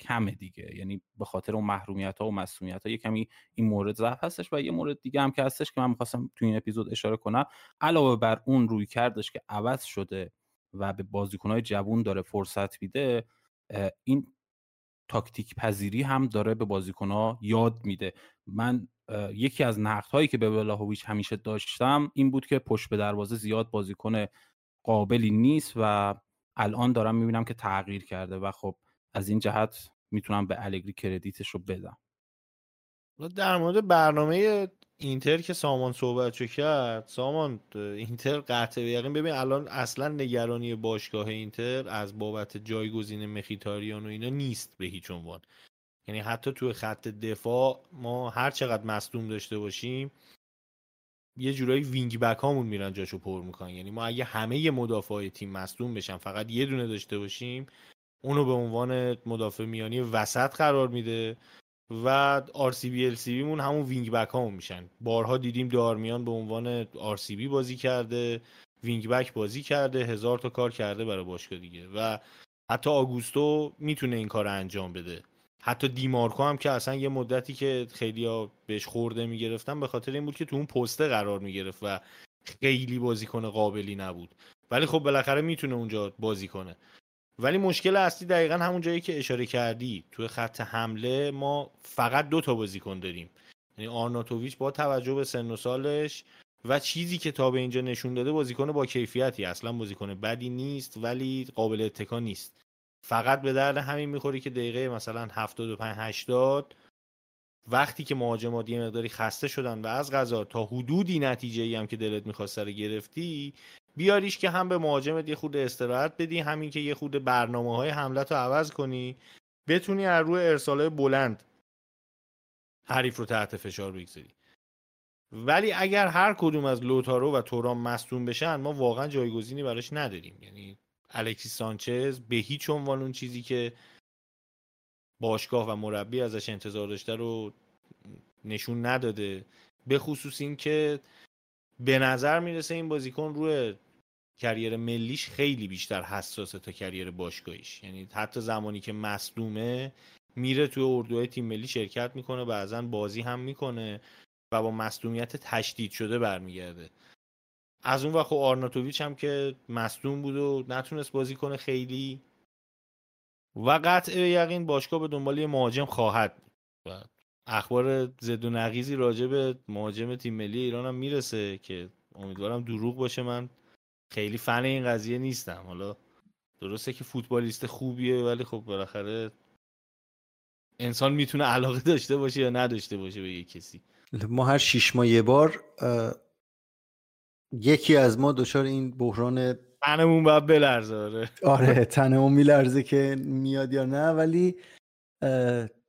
کمه دیگه. یعنی به خاطر اون محرومیت ها و مسئولیت ها یه کمی این مورد ضعف هستش و یه مورد دیگه هم که هستش که من می‌خواستم تو این اپیزود اشاره کنم. علاوه بر اون روی کردش که عوض شده و به بازیکنهای جوون داره فرصت میده این تاکتیک پذیری هم داره به بازیکنها یاد میده. من یکی از نقد هایی که به ولاهویچ همیشه داشتم این بود که پشت به دروازه زیاد بازیکن قابلی نیست و الان دارم می‌بینم که تغییر کرده و خب از این جهت می‌تونم به الگری کردیتش رو بدم. در مورد برنامه اینتر که سامان صحبت کرد سامان اینتر قطع یقین. ببین الان اصلا نگرانی باشگاه اینتر از بابت جایگزین مخیتاریان و اینا نیست به هیچ عنوان. یعنی حتی توی خط دفاع ما هر چقدر مصدوم داشته باشیم یه جورایی وینگ بک هامون میرن جاشو پر می‌کنن. یعنی ما اگه همه مدافع تیم مصدوم بشن فقط یه دونه داشته باشیم اونو به عنوان مدافع میانی وسط قرار میده. و آر سی بی ال سی بی مون همون wing back هامون میشن. بارها دیدیم دارمیان به عنوان RCB بازی کرده wing back بازی کرده هزار تا کار کرده برای باشگاه دیگه. و حتی آگوستو می‌تونه این کار انجام بده. حتی دیمارکو هم که اصلا یه مدتی که خیلی بهش خورده می‌گرفتن به خاطر این بود که تو اون پسته قرار می‌گرفت و خیلی بازیکن قابلی نبود. ولی خب بالاخره می‌تونه اونجا بازی کنه. ولی مشکل اصلی دقیقا همون جایی که اشاره کردی. توی خط حمله ما فقط دو تا بازیکن داریم. یعنی آرناتوویچ با توجه به سن و سالش و چیزی که تا به اینجا نشون داده بازیکن با کیفیتی اصلا بازیکن بدی نیست ولی قابل اتکا نیست. فقط به درد همین می‌خوری که دقیقه مثلا 75 80 وقتی که مهاجمات یه مقداری خسته شدن و از غذا تا حدودی نتیجه ای هم که دلت می‌خواست رو گرفتی بیاریش که هم به مهاجمت یه خود استراحت بدی همین که یه خود برنامه های حملت رو عوض کنی بتونی از روی ارساله بلند حریف رو تحت فشار بگذاری. ولی اگر هر کدوم از لوتارو و تورام مصدوم بشن ما واقعا جایگزینی براش نداریم. یعنی الکسی سانچز به هیچ عنوان اون چیزی که باشگاه و مربی ازش انتظار داشته رو نشون نداده. به خصوص این که به نظر می‌رسه این بازیکن روی کریر ملیش خیلی بیشتر حساسه تا کریر باشگاهیش. یعنی حتی زمانی که مصدومه میره توی اردوهای تیم ملی شرکت می‌کنه بعضا بازی هم می‌کنه و با مصدومیت تشدید شده برمیگرده. از اون وقت خب آرناتوویچ هم که مصدوم بود و نتونست بازی کنه خیلی. و قطع یقین باشگاه به دنبال یه مهاجم خواهد و اخبار زد و نقیزی راجع به مهاجم تیم ملی ایران هم می‌رسه که امیدوارم دروغ باشه. من خیلی فن این قضیه نیستم. حالا درسته که فوتبالیست خوبیه ولی خب بالاخره انسان می‌تونه علاقه داشته باشه یا نداشته باشه به یه کسی. ما هر شیش ماه یه بار یکی از ما دچار این بحران تنمون باید بلرزه آره. آره تنمون میلرزه که میاد یا نه. ولی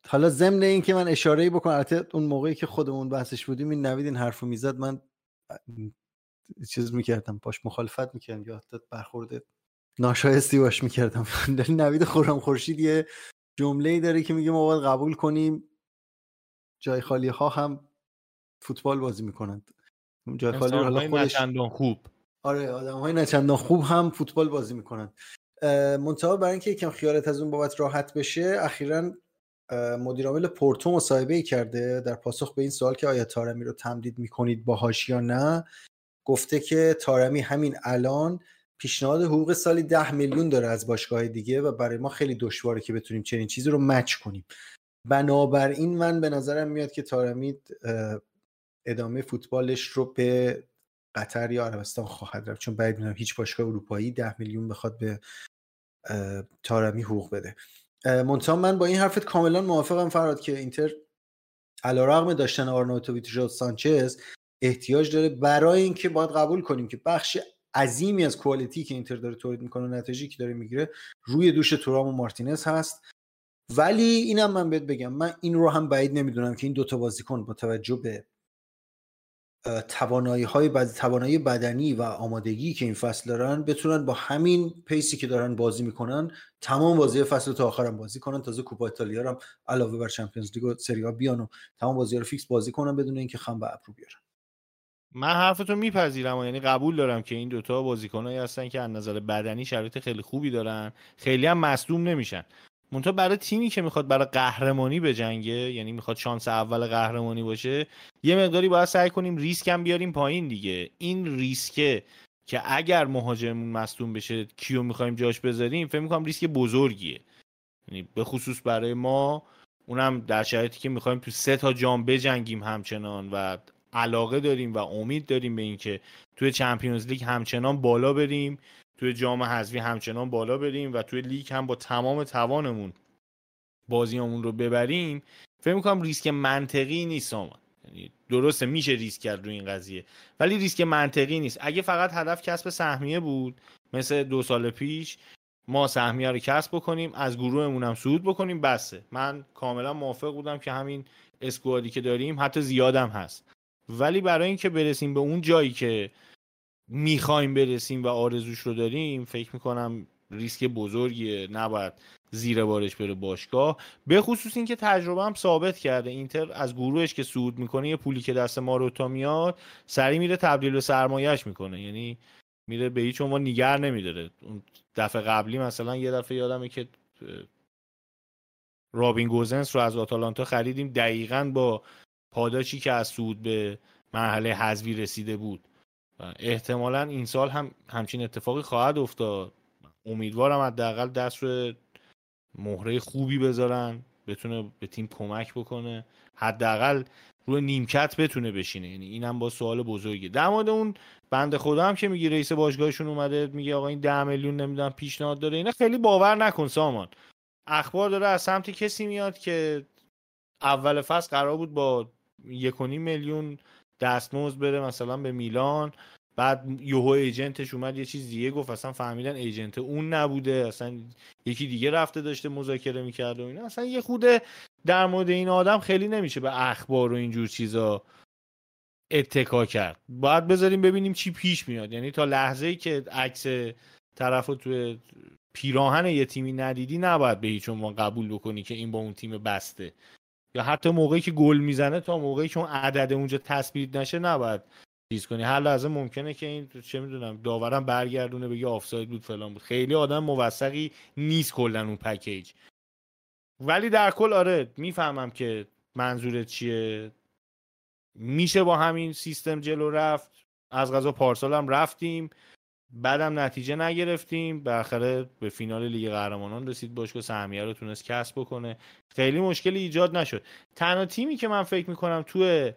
حالا ضمن این که من اشاره بکنم البته اون موقعی که خودمون بحثش بودیم این نوید این حرفو می‌زد من چیز می‌کردم باش مخالفت می‌کردم یا حتی برخورده ناشایستی باش می‌کردم. نوید خورم خورشید یه جمله داره که میگه ما باید قبول کنیم. جای خالی ها هم فوتبال بازی می‌کنند. جای خالی حالا خودش خوب. آره آدم های نچندان خوب هم فوتبال بازی می‌کنند. منتها برای اینکه یکم خیالت از اون بابت راحت بشه اخیرا مدیر عامل پورتو مصاحبه ای کرده در پاسخ به این سوال که آیا تارمی رو تمدید می‌کنید باهاش یا نه. گفته که تارمی همین الان پیشنهاد حقوق سالی ده میلیون داره از باشگاه دیگه و برای ما خیلی دشواره که بتونیم چنین چیزی رو مچ کنیم. بنابراین من به نظرم میاد که تارمی ادامه فوتبالش رو به قطر یا عربستان خواهد رفت. چون بعد می‌دونم هیچ باشگاه اروپایی ده میلیون بخواد به تارمی حقوق بده. منتها من با این حرفت کاملا موافقم فراد که اینتر علیرغم داشتن آرناوتوویچ و سانچز احتیاج داره برای اینکه باید قبول کنیم که بخش عظیمی از کوالیتی که اینتر داره تولید می‌کنه و نتیجی که داره می‌گیره روی دوش تورام و مارتینز هست. ولی اینم من بهت بگم من این رو هم بعید نمی‌دونم که این دوتا بازیکن با توجه به توانایی های بد... توانایی بدنی و آمادگی که این فصل دارن بتونن با همین pace ی که دارن بازی می‌کنن تمام بازی فصل تا آخرم بازی کنن. تازه کوپا ایتالیا هم علاوه بر Champions League و سری آ بیان و تمام بازی رو فیکس بازی کنن بدون اینکه خم به ابرو بیارن. من حرفتو میپذیرم و یعنی قبول دارم که این دوتا بازیکنایی هستن که از نظر بدنی شرایط خیلی خوبی دارن. خیلی هم مصدوم نمیشن. منتها برای تیمی که می‌خواد برای قهرمانی بجنگه یعنی می‌خواد شانس اول قهرمانی باشه یه مقداری باید سعی کنیم ریسک هم بیاریم پایین دیگه. این ریسکه که اگر مهاجمون مصدوم بشه کیو می‌خوایم جاش بذاریم فکر می‌کنم ریسک بزرگیه. یعنی به خصوص برای ما اونم در شرایطی که می‌خوایم تو سه تا جام بجنگیم همچنان و علاقه داریم و امید داریم به اینکه توی Champions League همچنان بالا بریم توی جام حذفی همچنان بالا بریم و توی لیگ هم با تمام توانمون بازیامون رو ببریم. فکر می‌کنم ریسک منطقی نیست آمان یعنی درسته میشه ریسک کرد روی این قضیه. ولی ریسک منطقی نیست. اگه فقط هدف کسب سهمیه بود مثل دو سال پیش ما سهمیه رو کسب بکنیم از گروهمون هم صعود بکنیم بسه. من کاملا موافق بودم که همین اسکوادی که داریم حتی زیادم هست. ولی برای اینکه برسیم به اون جایی که می‌خوایم برسیم و آرزوش رو داریم فکر می‌کنم ریسک بزرگیه نباید زیر بارش بره باشگاه. به خصوص اینکه تجربه هم ثابت کرده. اینتر از گروهش که صعود می‌کنه یه پولی که دست ماروتا میاد سری میره تبدیل به سرمایهش می‌کنه. یعنی میره به هیچ عنوان نیگر نمیداره. اون دفعه قبلی مثلا یه دفعه یادمه که رابین گوزنس رو از آتالانتا خریدیم. دقیقا با پاداشی که از سود به مرحله حذفی رسیده بود. و احتمالا این سال هم همچین اتفاقی خواهد افتاد. امیدوارم حداقل دست رو مهره خوبی بذارن بتونه به تیم کمک بکنه. حداقل روی نیمکت بتونه بشینه. یعنی اینم با سوال بزرگی. در مورد اون بنده خدا هم که میگی رئیس باشگاهشون اومده میگه آقا این ده میلیون نمی‌دونم پیشنهاد داره. اینا خیلی باور نکن سامان. اخبار داره از سمت کسی میاد که اول فصل قرار بود با یک میلیون دستمزد بره مثلا به میلان. بعد یوهو ایجنتش اومد یه چیز دیگه گفت اصلا فهمیدن ایجنت اون نبوده اصلا یکی دیگه رفته داشته مذاکره می‌کرده و اینا. اصلا یه خوده در مورد این آدم خیلی نمیشه به اخبار و اینجور چیزا اتکا کرد. باید بذاریم ببینیم چی پیش میاد. یعنی تا لحظه ای که عکس طرف توی پیراهن یه تیمی ندیدی نباید به هیچ عنوان قبول بکنی که این با اون تیم بسته. یا حتی موقعی که گل می‌زنه تا موقعی که اون عدد اونجا تثبیت نشه نباید چیز کنی. هر لحظه ممکنه که این چه می‌دونم داورم برگردونه بگه آفساید بود فلان بود. خیلی آدم موثقی نیست کلا اون پکیج. ولی در کل آره می‌فهمم که منظورت چیه. میشه با همین سیستم جلو رفت. از غذا پارسال هم رفتیم. بعدم نتیجه نگرفتیم. بالاخره به فینال لیگ قهرمانان رسید باشگاه. سهمیه رو تونست کسب بکنه. خیلی مشکلی ایجاد نشد. تنها تیمی که من فکر می‌کنم تو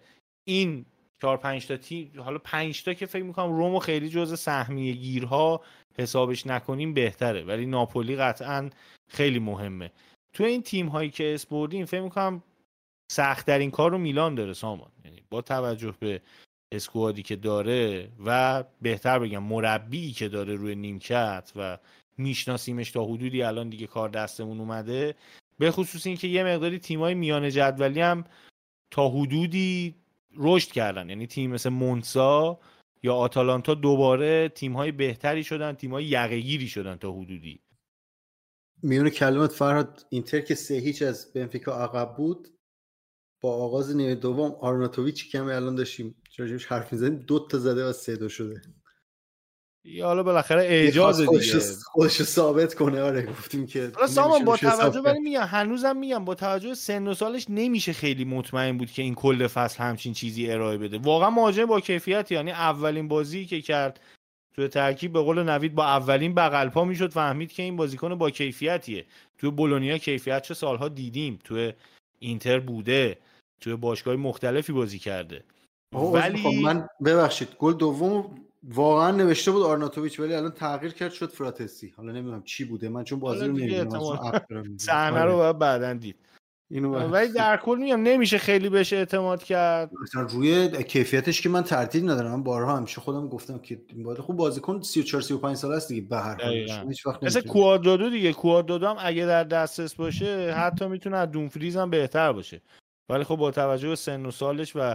این چهار پنج تا تیم حالا پنج تا که فکر می‌کنم رومو خیلی جز سهمیه گیرها حسابش نکنیم بهتره. ولی ناپولی قطعا خیلی مهمه. تو این تیم هایی که اسپوردیم فکر می‌کنم سخت این کار رو میلان داره سامان. یعنی با توجه به اسکوادی که داره و بهتر بگم مربی که داره روی نیمکت و میشناسیمش تا حدودی الان دیگه کار دستمون اومده. به خصوص اینکه یه مقداری تیمای میانه جدولی هم تا حدودی رشد کردن. یعنی تیم مثل مونسا یا آتالانتا دوباره تیم‌های بهتری شدن تیم‌های یقهگیری شدن تا حدودی. میون کلمات فرهاد اینتر که سه هیچ از بنفیکا عقب بود با آغاز نیمه دوم آرناتوویچ کمی الان داشتیم راجبش حرف می‌زنیم دو تا زده و سه دو شده. یا حالا بالاخره اعجاز دیگه. خودش ثابت کنه آره گفتیم که حالا سامان با توجه ولی میگم هنوزم میگم با توجه سن و سالش نمیشه خیلی مطمئن بود که این کل فصل همچین چیزی ارائه بده. واقعا مهاجم با کیفیت یعنی اولین بازی که کرد تو ترکیب به قول نوید با اولین بغل پا می‌شد فهمید که این بازیکن با کیفیتیه. تو بولونیا کیفیت چه سالها دیدیم تو اینتر بوده. تو باشگاه مختلفی بازی کرده. ولی خب من ببخشید گل دوم واقعا نوشته بود آرناتوویچ ولی الان تغییر کرد شد فراتسی حالا نمی‌دونم چی بوده من چون بازی رو نمی‌دونم صحنه رو باید بعدن دید. اینو ولی در کل میگم نمیشه خیلی بهش اعتماد کرد. مثلا روی کیفیتش که من ترتیب ندارم. من بارها همیشه خودم گفتم که باید خوب بازیکن 34 35 سال است دیگه به هر حال. هیچ وقت مثلا کوادرادو دیگه کوادرادو هم اگه در دسترس باشه حتی می‌تونه از دونفریز هم بهتر باشه. ولی خب با توجه به سن و سالش و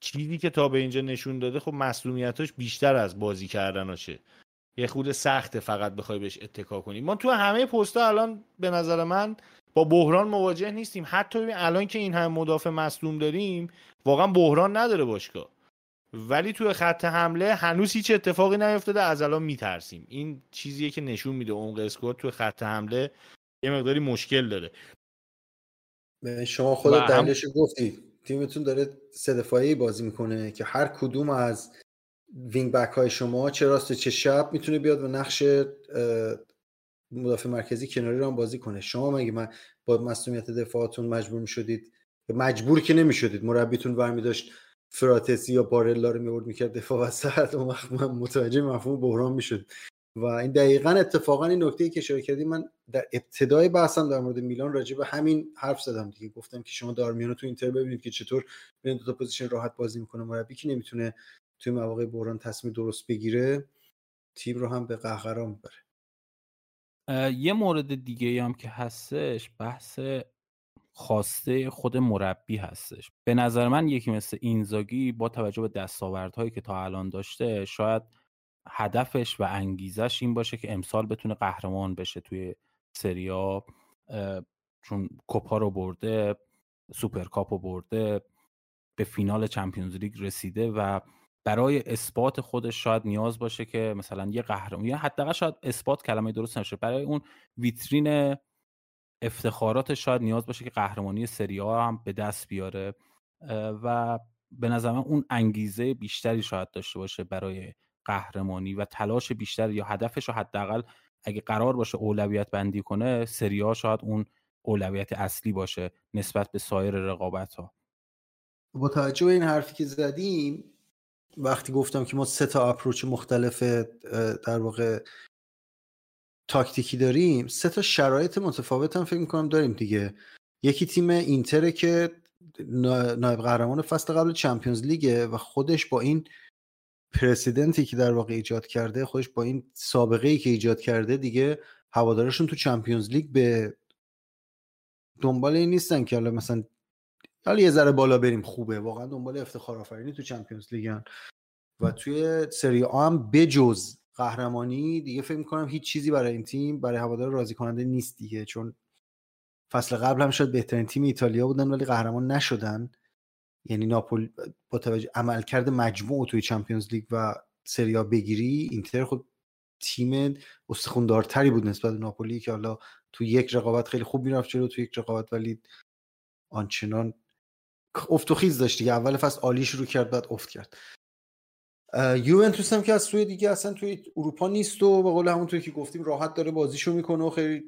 چیزی که تا به اینجا نشون داده خب مسئولیتاش بیشتر از بازی کردناشه یه خود سخته فقط بخوای بهش اتکا کنی. ما تو همه پستا الان به نظر من با بحران مواجه نیستیم. حتی الان که این هم مدافع مصدوم داریم واقعا بحران نداره باشگاه. ولی توی خط حمله هنوز هیچ اتفاقی نیفتاده از الان میترسیم. این چیزیه که نشون میده. عمق اسکواد توی خط حمله یه مقداری مشکل داره. شما خودت دلیلش گفتی تیمتون داره سه دفاعی بازی می‌کنه که هر کدوم از وینگ بک های شما چه راست چه شب می‌تونه بیاد و نقش مدافع مرکزی کناری رو هم بازی کنه. شما مگه من با مسئولیت دفاعتون مجبور می‌شدید؟ مجبور که نمی‌شدید؟ مربیتون برمی داشت فراتسی یا بارلا رو میورد می‌کرد دفاع وسط اون وقت من متوجه مفهوم بحران می‌شد. و این دقیقا اتفاقا این نکته که اشاره کردی من در ابتدای بحثم در مورد میلان راجع به همین حرف زدم دیگه. گفتم که شما دارمیانو تو اینتر ببینید که چطور بین دو تا position راحت بازی می‌کنه. مربی که نمی‌تونه توی مواقع بحران تصمیم درست بگیره تیم رو هم به قهقرا می‌بره. یه مورد دیگه هم که هستش بحث خواسته خود مربی هستش. به نظر من یکی مثل اینزاگی با توجه به دستاوردهایی که تا الان داشته شاید هدفش و انگیزش این باشه که امسال بتونه قهرمان بشه توی سری آ چون کوپا رو برده سوپرکاپ رو برده به فینال Champions League رسیده و برای اثبات خودش شاید نیاز باشه که مثلا یه قهرمان یا حداقل شاید اثبات کلمه درست نشه. برای اون ویترین افتخارات شاید نیاز باشه که قهرمانی سری آ هم به دست بیاره. و به نظر من اون انگیزه بیشتری شاید داشته باشه برای قهرمانی و تلاش بیشتر یا هدفش رو حداقل اگه قرار باشه اولویت بندی کنه سریا شاید اون اولویت اصلی باشه نسبت به سایر رقابت ها با توجه به این حرفی که زدیم وقتی گفتم که ما سه تا اپروچ مختلف در واقع تاکتیکی داریم سه تا شرایط متفاوت هم فکر می‌کنم داریم دیگه. یکی تیم اینتره که نایب قهرمان فصل قبل چمپیونز لیگه و خودش با این پرسیدنتی که در واقع ایجاد کرده خودش با این سابقه ای که ایجاد کرده دیگه هوادارشون تو چمپیونز لیگ به دنبال این نیستن که حالا مثلا حالا یه ذره بالا بریم خوبه. واقعا دنبال افتخار آفرینی تو چمپیونز لیگن. و توی سری آ هم بجز قهرمانی دیگه فکر می‌کنم هیچ چیزی برای این تیم برای هوادار راضی کننده نیست دیگه. چون فصل قبل هم شاید بهترین تیم ایتالیا بودن ولی قهرمان نشدن. یعنی ناپول با توجه عملکرد مجموع توی چمپیونز لیگ و سریا بگیری اینتر خود تیم استخوندارتری بود نسبت ناپولی که حالا تو یک رقابت خیلی خوب می‌رفت جلو تو یک رقابت ولی آنچنان افت و خیز داشت دیگه. اول فصل عالی شروع کرد بعد افت کرد. یوونتوس هم که از سوی دیگه اصلا توی اروپا نیست و به قول همونطوری که گفتیم راحت داره بازیشو می‌کنه و خیلی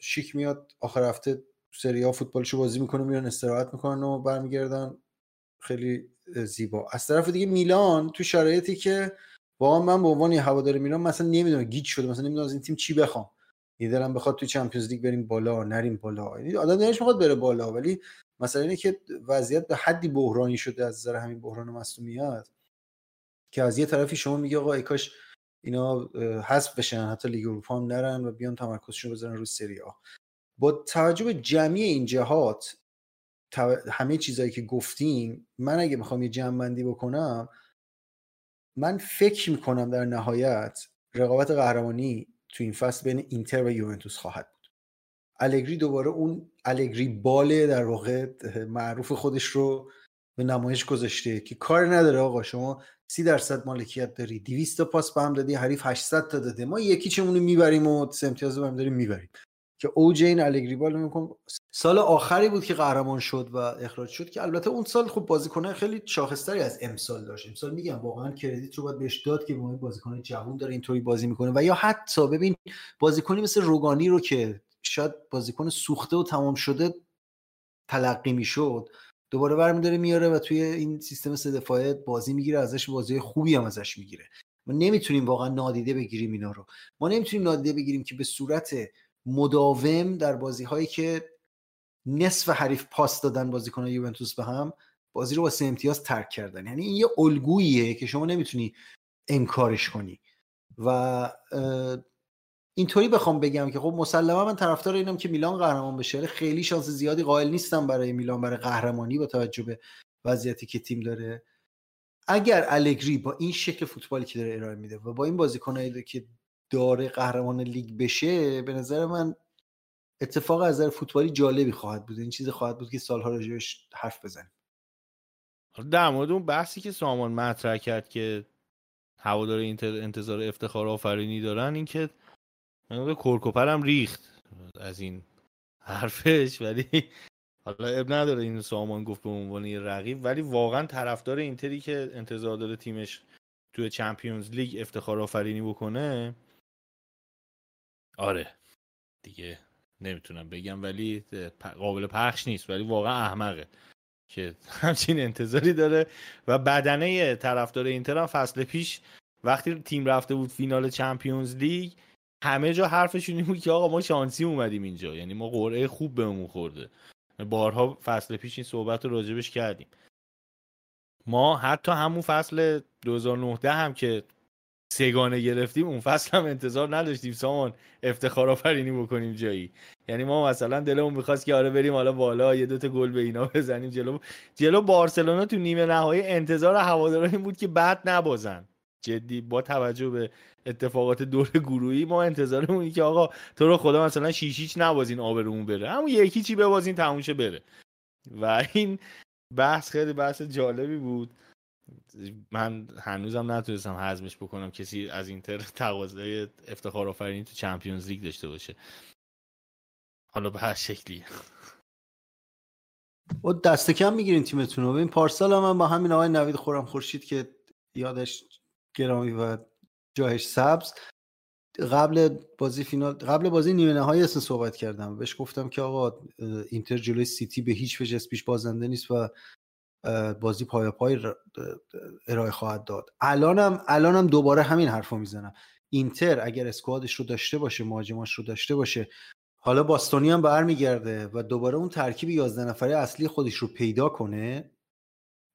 شیک میاد. آخر هفته سری ها فوتبالشو بازی می‌کنه میان استراحت می‌کنن و برمیگردن. خیلی زیبا. از طرف دیگه میلان تو شرایطی که با من به عنوان هوادار میلان مثلا نمی‌دونم گیج شده مثلا نمی‌دونم از این تیم چی بخوام. یه دلم بخواد تو چمپیونز لیگ بریم بالا نریم بالا. یعنی آدم دلش می‌خواد بره بالا ولی مثلا اینه که وضعیت به حدی بحرانی شده از نظر همین بحران مصونیت که از یه طرفی شما میگه آقا ای کاش اینا حذف بشن حتی لیگ اروپا هم نرن و بیان تمرکزشون بزنن رو سری آ. با توجه به جمعی این جهات همه چیزهایی که گفتیم من اگه می‌خوام یه جمع بندی بکنم من فکر می‌کنم در نهایت رقابت قهرمانی تو این فصل بین اینتر و یوونتوس خواهد بود. الگری دوباره اون الگری باله در واقع معروف خودش رو به نمایش گذاشته که کار نداره آقا شما سی درصد مالکیت داری 200 تا پاس به هم دادی حریف 800 تا داده ما یکی چمون می‌بریم و سه امتیاز هم داریم می‌بریم. که اوج این الگری بال سال آخری بود که قهرمان شد و اخراج شد که البته اون سال خب بازیکنه خیلی شاخصتری از امسال داشت. امسال میگم واقعا کردیت رو باید بهش داد که با بازیکن جوون داره اینطوری بازی می‌کنه و یا حتی ببین بازیکنی مثل روگانی رو که شاید بازیکن سوخته و تمام شده تلقی می‌شد دوباره برمیداره میاره و توی این سیستم سه دفاعه بازی می‌گیره ازش بازی خوبی هم ازش می‌گیره. ما نمی‌تونیم واقعا نادیده بگیریم اینا رو. ما نمی‌تونیم نادیده بگیریم که به صورت مداوم در بازی هایی که نصف حریف پاس دادن بازیکن یوونتوس به هم بازی رو با سه امتیاز ترک کردن. یعنی این یه الگوییه که شما نمی‌تونی انکارش کنی. و اینطوری بخوام بگم که خب مسلما من طرفدار اینم که میلان قهرمان بشه. خیلی شانس زیادی قائل نیستم برای میلان برای قهرمانی با توجه به وضعیتی که تیم داره. اگر الگری با این شکل فوتبالی که داره ارائه میده و با این بازیکنایی که داره قهرمان لیگ بشه به نظر من اتفاق از نظر فوتبالی جالبی خواهد بود. این چیزی خواهد بود که سالها راجعش حرف بزنیم. در مورد اون بحثی که سامان مطرح کرد که هوادار انتظار افتخار آفرینی دارن اینکه من کرکوپرم ریخت از این حرفش. ولی حالا اب نداره این سامان گفت به عنوان یه رقیب. ولی واقعا طرفدار اینتری که انتظار داره تیمش توی چمپیونز لیگ افتخار آفرینی بکنه آره. دیگه نمی‌تونم بگم ولی قابل پخش نیست ولی واقعا احمقه که همچین انتظاری داره. و بدنه طرفدار اینتر هم فصل پیش وقتی تیم رفته بود فینال چمپیونز لیگ همه جا حرفشون این بود که آقا ما شانسی اومدیم اینجا. یعنی ما قرعه خوب بهمون خورده. بارها فصل پیش این صحبت رو راجبش کردیم. ما حتی همون فصل 2019 هم که سگانه گرفتیم اون فصل هم انتظار نداشتیم. سامان افتخار آفرینی بکنیم جایی. یعنی ما مثلا دلمون می‌خواست که آره بریم حالا بالا یه دوتا گل به اینا بزنیم جلو. جلو بارسلونا تو نیمه نهایی انتظار هواداران این بود که بعد نبازن. جدی با توجه به اتفاقات دور گروهی ما انتظارمون که آقا تو رو خدا مثلا شیشیچ نبازین آبرومون بره. همون یکی چی ببازین تموشه بره. و این بحث خیلی بحث جالبی بود. من هنوزم نتونستم حزمش بکنم کسی از اینتر تقاضای افتخار آفرینی تو چمپیونز لیگ داشته باشه. حالا به هر شکلی. و دست کم می‌گیرین تیمتون رو ببین پارسال هم من با همین آقای نوید خورم خورشید که یادش گرامی و جایش سبز قبل بازی فینال قبل بازی نیمه نهایی اصلا صحبت کردم. بهش گفتم که آقا اینتر جلوی سیتی به هیچ وجه پیش بازنده نیست و بازی پای پای ارائه خواهد داد. الانم الانم دوباره همین حرفو می‌زنم. اینتر اگر اسکوادش رو داشته باشه مهاجماش رو داشته باشه حالا باستونی هم برمیگرده و دوباره اون ترکیب 11 نفره اصلی خودش رو پیدا کنه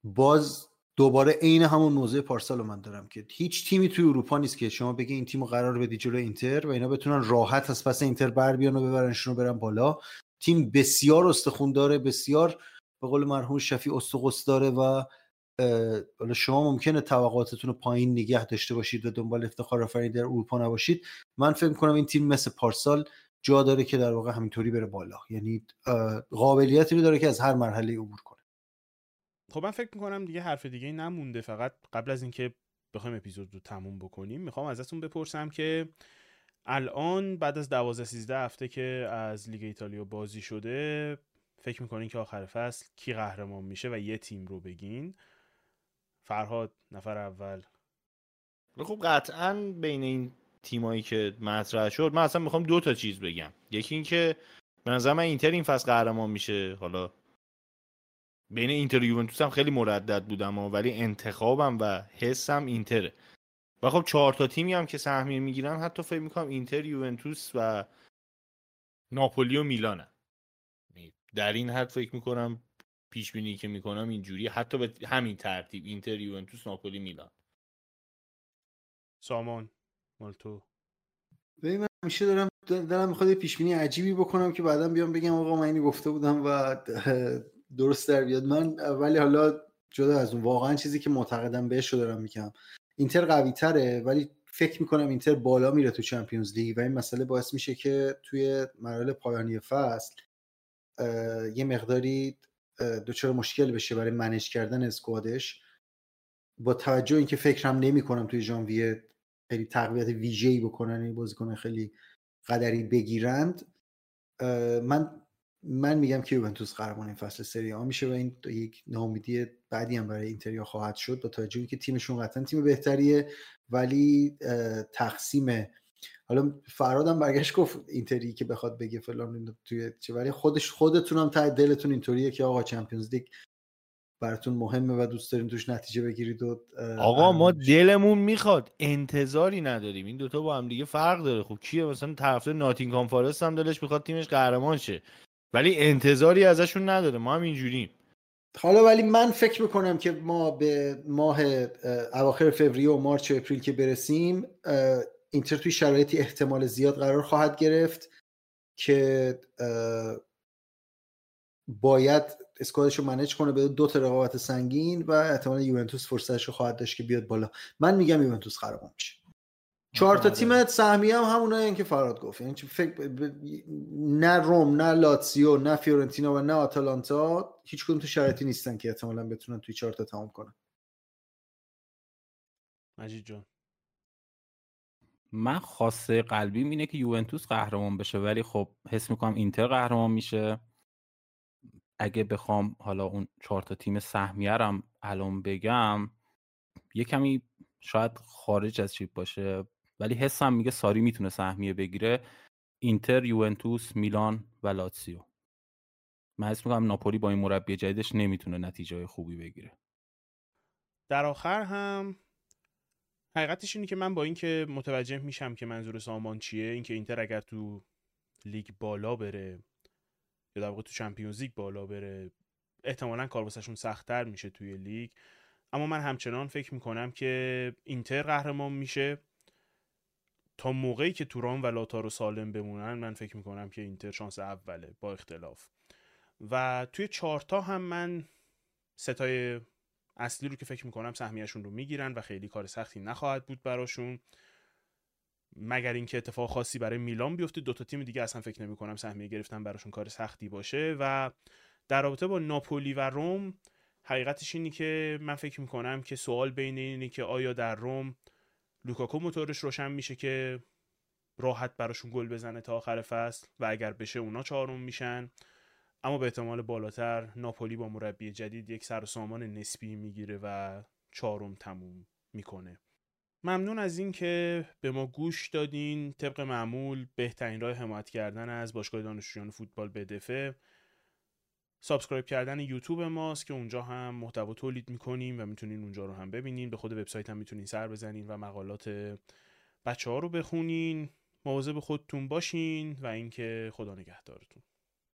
باز دوباره عین همون موضوع پارسال رو من دارم که هیچ تیمی توی اروپا نیست که شما بگی این تیم قرار بدی جلو اینتر و اینا بتونن راحت از پس اینتر بر بیان و ببرنشون رو برن بالا. تیم بسیار استخون داره بسیار به قول مرحوم شفی استقص داره و حالا شما ممکنه توقعاتتون رو پایین نگه داشته باشید و دنبال افتخار آفرینی در اروپا نباشید. من فکر کنم این تیم مثل پارسال جا داره که در واقع همینطوری بره بالا. یعنی قابلیتی رو داره که از هر مرحله عبور کنه. خب من فکر می‌کنم دیگه حرف دیگه نمونده. فقط قبل از اینکه بخوایم اپیزود رو تموم بکنیم می‌خوام ازتون بپرسم که الان بعد از 12 13 هفته که از لیگ ایتالیا بازی شده فکر می‌کنین که آخر فصل کی قهرمان میشه و یه تیم رو بگین؟ فرهاد نفر اول. خب قطعا بین این تیمایی که مطرح شد من اصلا می‌خوام دو تا چیز بگم. یکی اینکه به نظر من اینتر این فصل قهرمان میشه. حالا بین اینتر و یوونتوس هم خیلی مردد بودم ولی انتخابم و حسم اینتره. و خب چهار تا تیمی هم که سهمیه می‌گیرن حتی فکر می‌کنم اینتر یوونتوس و ناپولی و میلانه در این حد فکر می‌کنم پیش بینی که می‌کنم اینجوری حتی به همین ترتیب اینتر یوونتوس ناپولی میلان. سامان مال تو. من همیشه دارم دارم می‌خواد پیش بینی عجیبی بکنم که بعدا بیام بگم آقا من اینی گفته بودم و درست در بیاد. من ولی حالا جدا از اون واقعا چیزی که معتقدم بهش رو دارم میگم. اینتر قوی تره ولی فکر می‌کنم اینتر بالا میره تو چمپیونز لیگ و این مسئله باعث میشه که توی مراحل پایانی فصل یه مقداری دچار مشکل بشه برای منیج کردن اسکوادش. با توجه اینکه فکرم نمی کنم توی ژانویه خیلی تقویت ویژه‌ای بکنن این بازیکن خیلی قدری بگیرند من من میگم که یوونتوس قهرمان این فصل سری آ میشه و این یک ناامیدی بعدی هم برای اینتریا خواهد شد با توجه که تیمشون قطعا تیم بهتریه ولی تقسیم حالا فرادم برگشت گفت اینتری که بخواد بگه فلان توی چه ولی خودش خودتون هم تا دلتون اینطوریه که آقا چمپیونز لیگ براتون مهمه و دوست داریم توش نتیجه بگیرید و آقا ما دلمون می‌خواد انتظاری نداریم. این دوتا با هم دیگه فرق داره. خب کیه؟ مثلا طرفدار ناتینگهام فارست هم دلش می‌خواد تیمش قهرمان شه. ولی انتظاری ازشون نداره. ما هم اینجوریم. حالا ولی من فکر می‌کنم که ما به ماه اواخر فوریه و مارچ و اپریل که برسیم اینتر توی شرایطی احتمال زیاد قرار خواهد گرفت که باید اسکوادش رو منیج کنه به دو تا رقابت سنگین و احتمال یوونتوس فرصتش رو خواهد داشت که بیاد بالا. من میگم یوونتوس قهرمان میشه. چهار تا تیم سهمی هم همونایی که فراد گفت. یعنی فکر نه روم نه لاتسیو نه فیورنتینا و نه آتالانتا هیچ کدوم تو شرایطی نیستن که احتمالا بتونن توی چهار تا تمام کنن. مجید جان. من خاصه قلبیم اینه که یوونتوس قهرمان بشه ولی خب حس می‌کنم اینتر قهرمان میشه. اگه بخوام حالا اون چهار تا تیم سهمیه رم الان بگم یه کمی شاید خارج از چیپ باشه ولی حسم میگه ساری می‌تونه سهمیه بگیره. اینتر یوونتوس میلان و لاتسیو من حس می‌کنم ناپولی با این مربی جدیدش نمی‌تونه نتیجه خوبی بگیره. در آخر هم حقیقتش اینه که من با اینکه متوجه میشم که منظور سامان چیه اینکه اینتر اگر تو لیگ بالا بره یا در واقع تو Champions League بالا بره احتمالا کار واسهشون سختتر میشه توی لیگ. اما من همچنان فکر می‌کنم که اینتر قهرمان میشه. تا موقعی که تورام و لاتارو سالم بمونن من فکر می‌کنم که اینتر شانس اوله با اختلاف. و توی چارتا هم من سه تای اصلی رو که فکر می‌کنم سهمیهشون رو می‌گیرن و خیلی کار سختی نخواهد بود براشون. مگر اینکه اتفاق خاصی برای میلان بیفته دو تا تیم دیگه اصلا فکر نمی کنم سهمیه گرفتن براشون کار سختی باشه و در رابطه با ناپولی و روم حقیقتش اینی که من فکر می‌کنم که سوال بین اینه که آیا در روم لوکاکو موتورش روشن میشه که راحت براشون گل بزنه تا آخر فصل و اگر بشه اونا چهارم میشن. اما به احتمال بالاتر ناپولی با مربی جدید یک سر سامان نسبی می‌گیره و چهارم تموم می‌کنه. ممنون از اینکه به ما گوش دادین. طبق معمول بهترین راه حمایت کردن از باشگاه دانشجویان فوتبال به دفه سابسکرایب کردن یوتیوب ماست که اونجا هم محتوا تولید می‌کنیم و می‌تونین اونجا رو هم ببینین. به خود وبسایت هم می‌تونین سر بزنین و مقالات بچه ها رو بخونین. مواظب خودتون باشین و اینکه خدا نگهدارتون.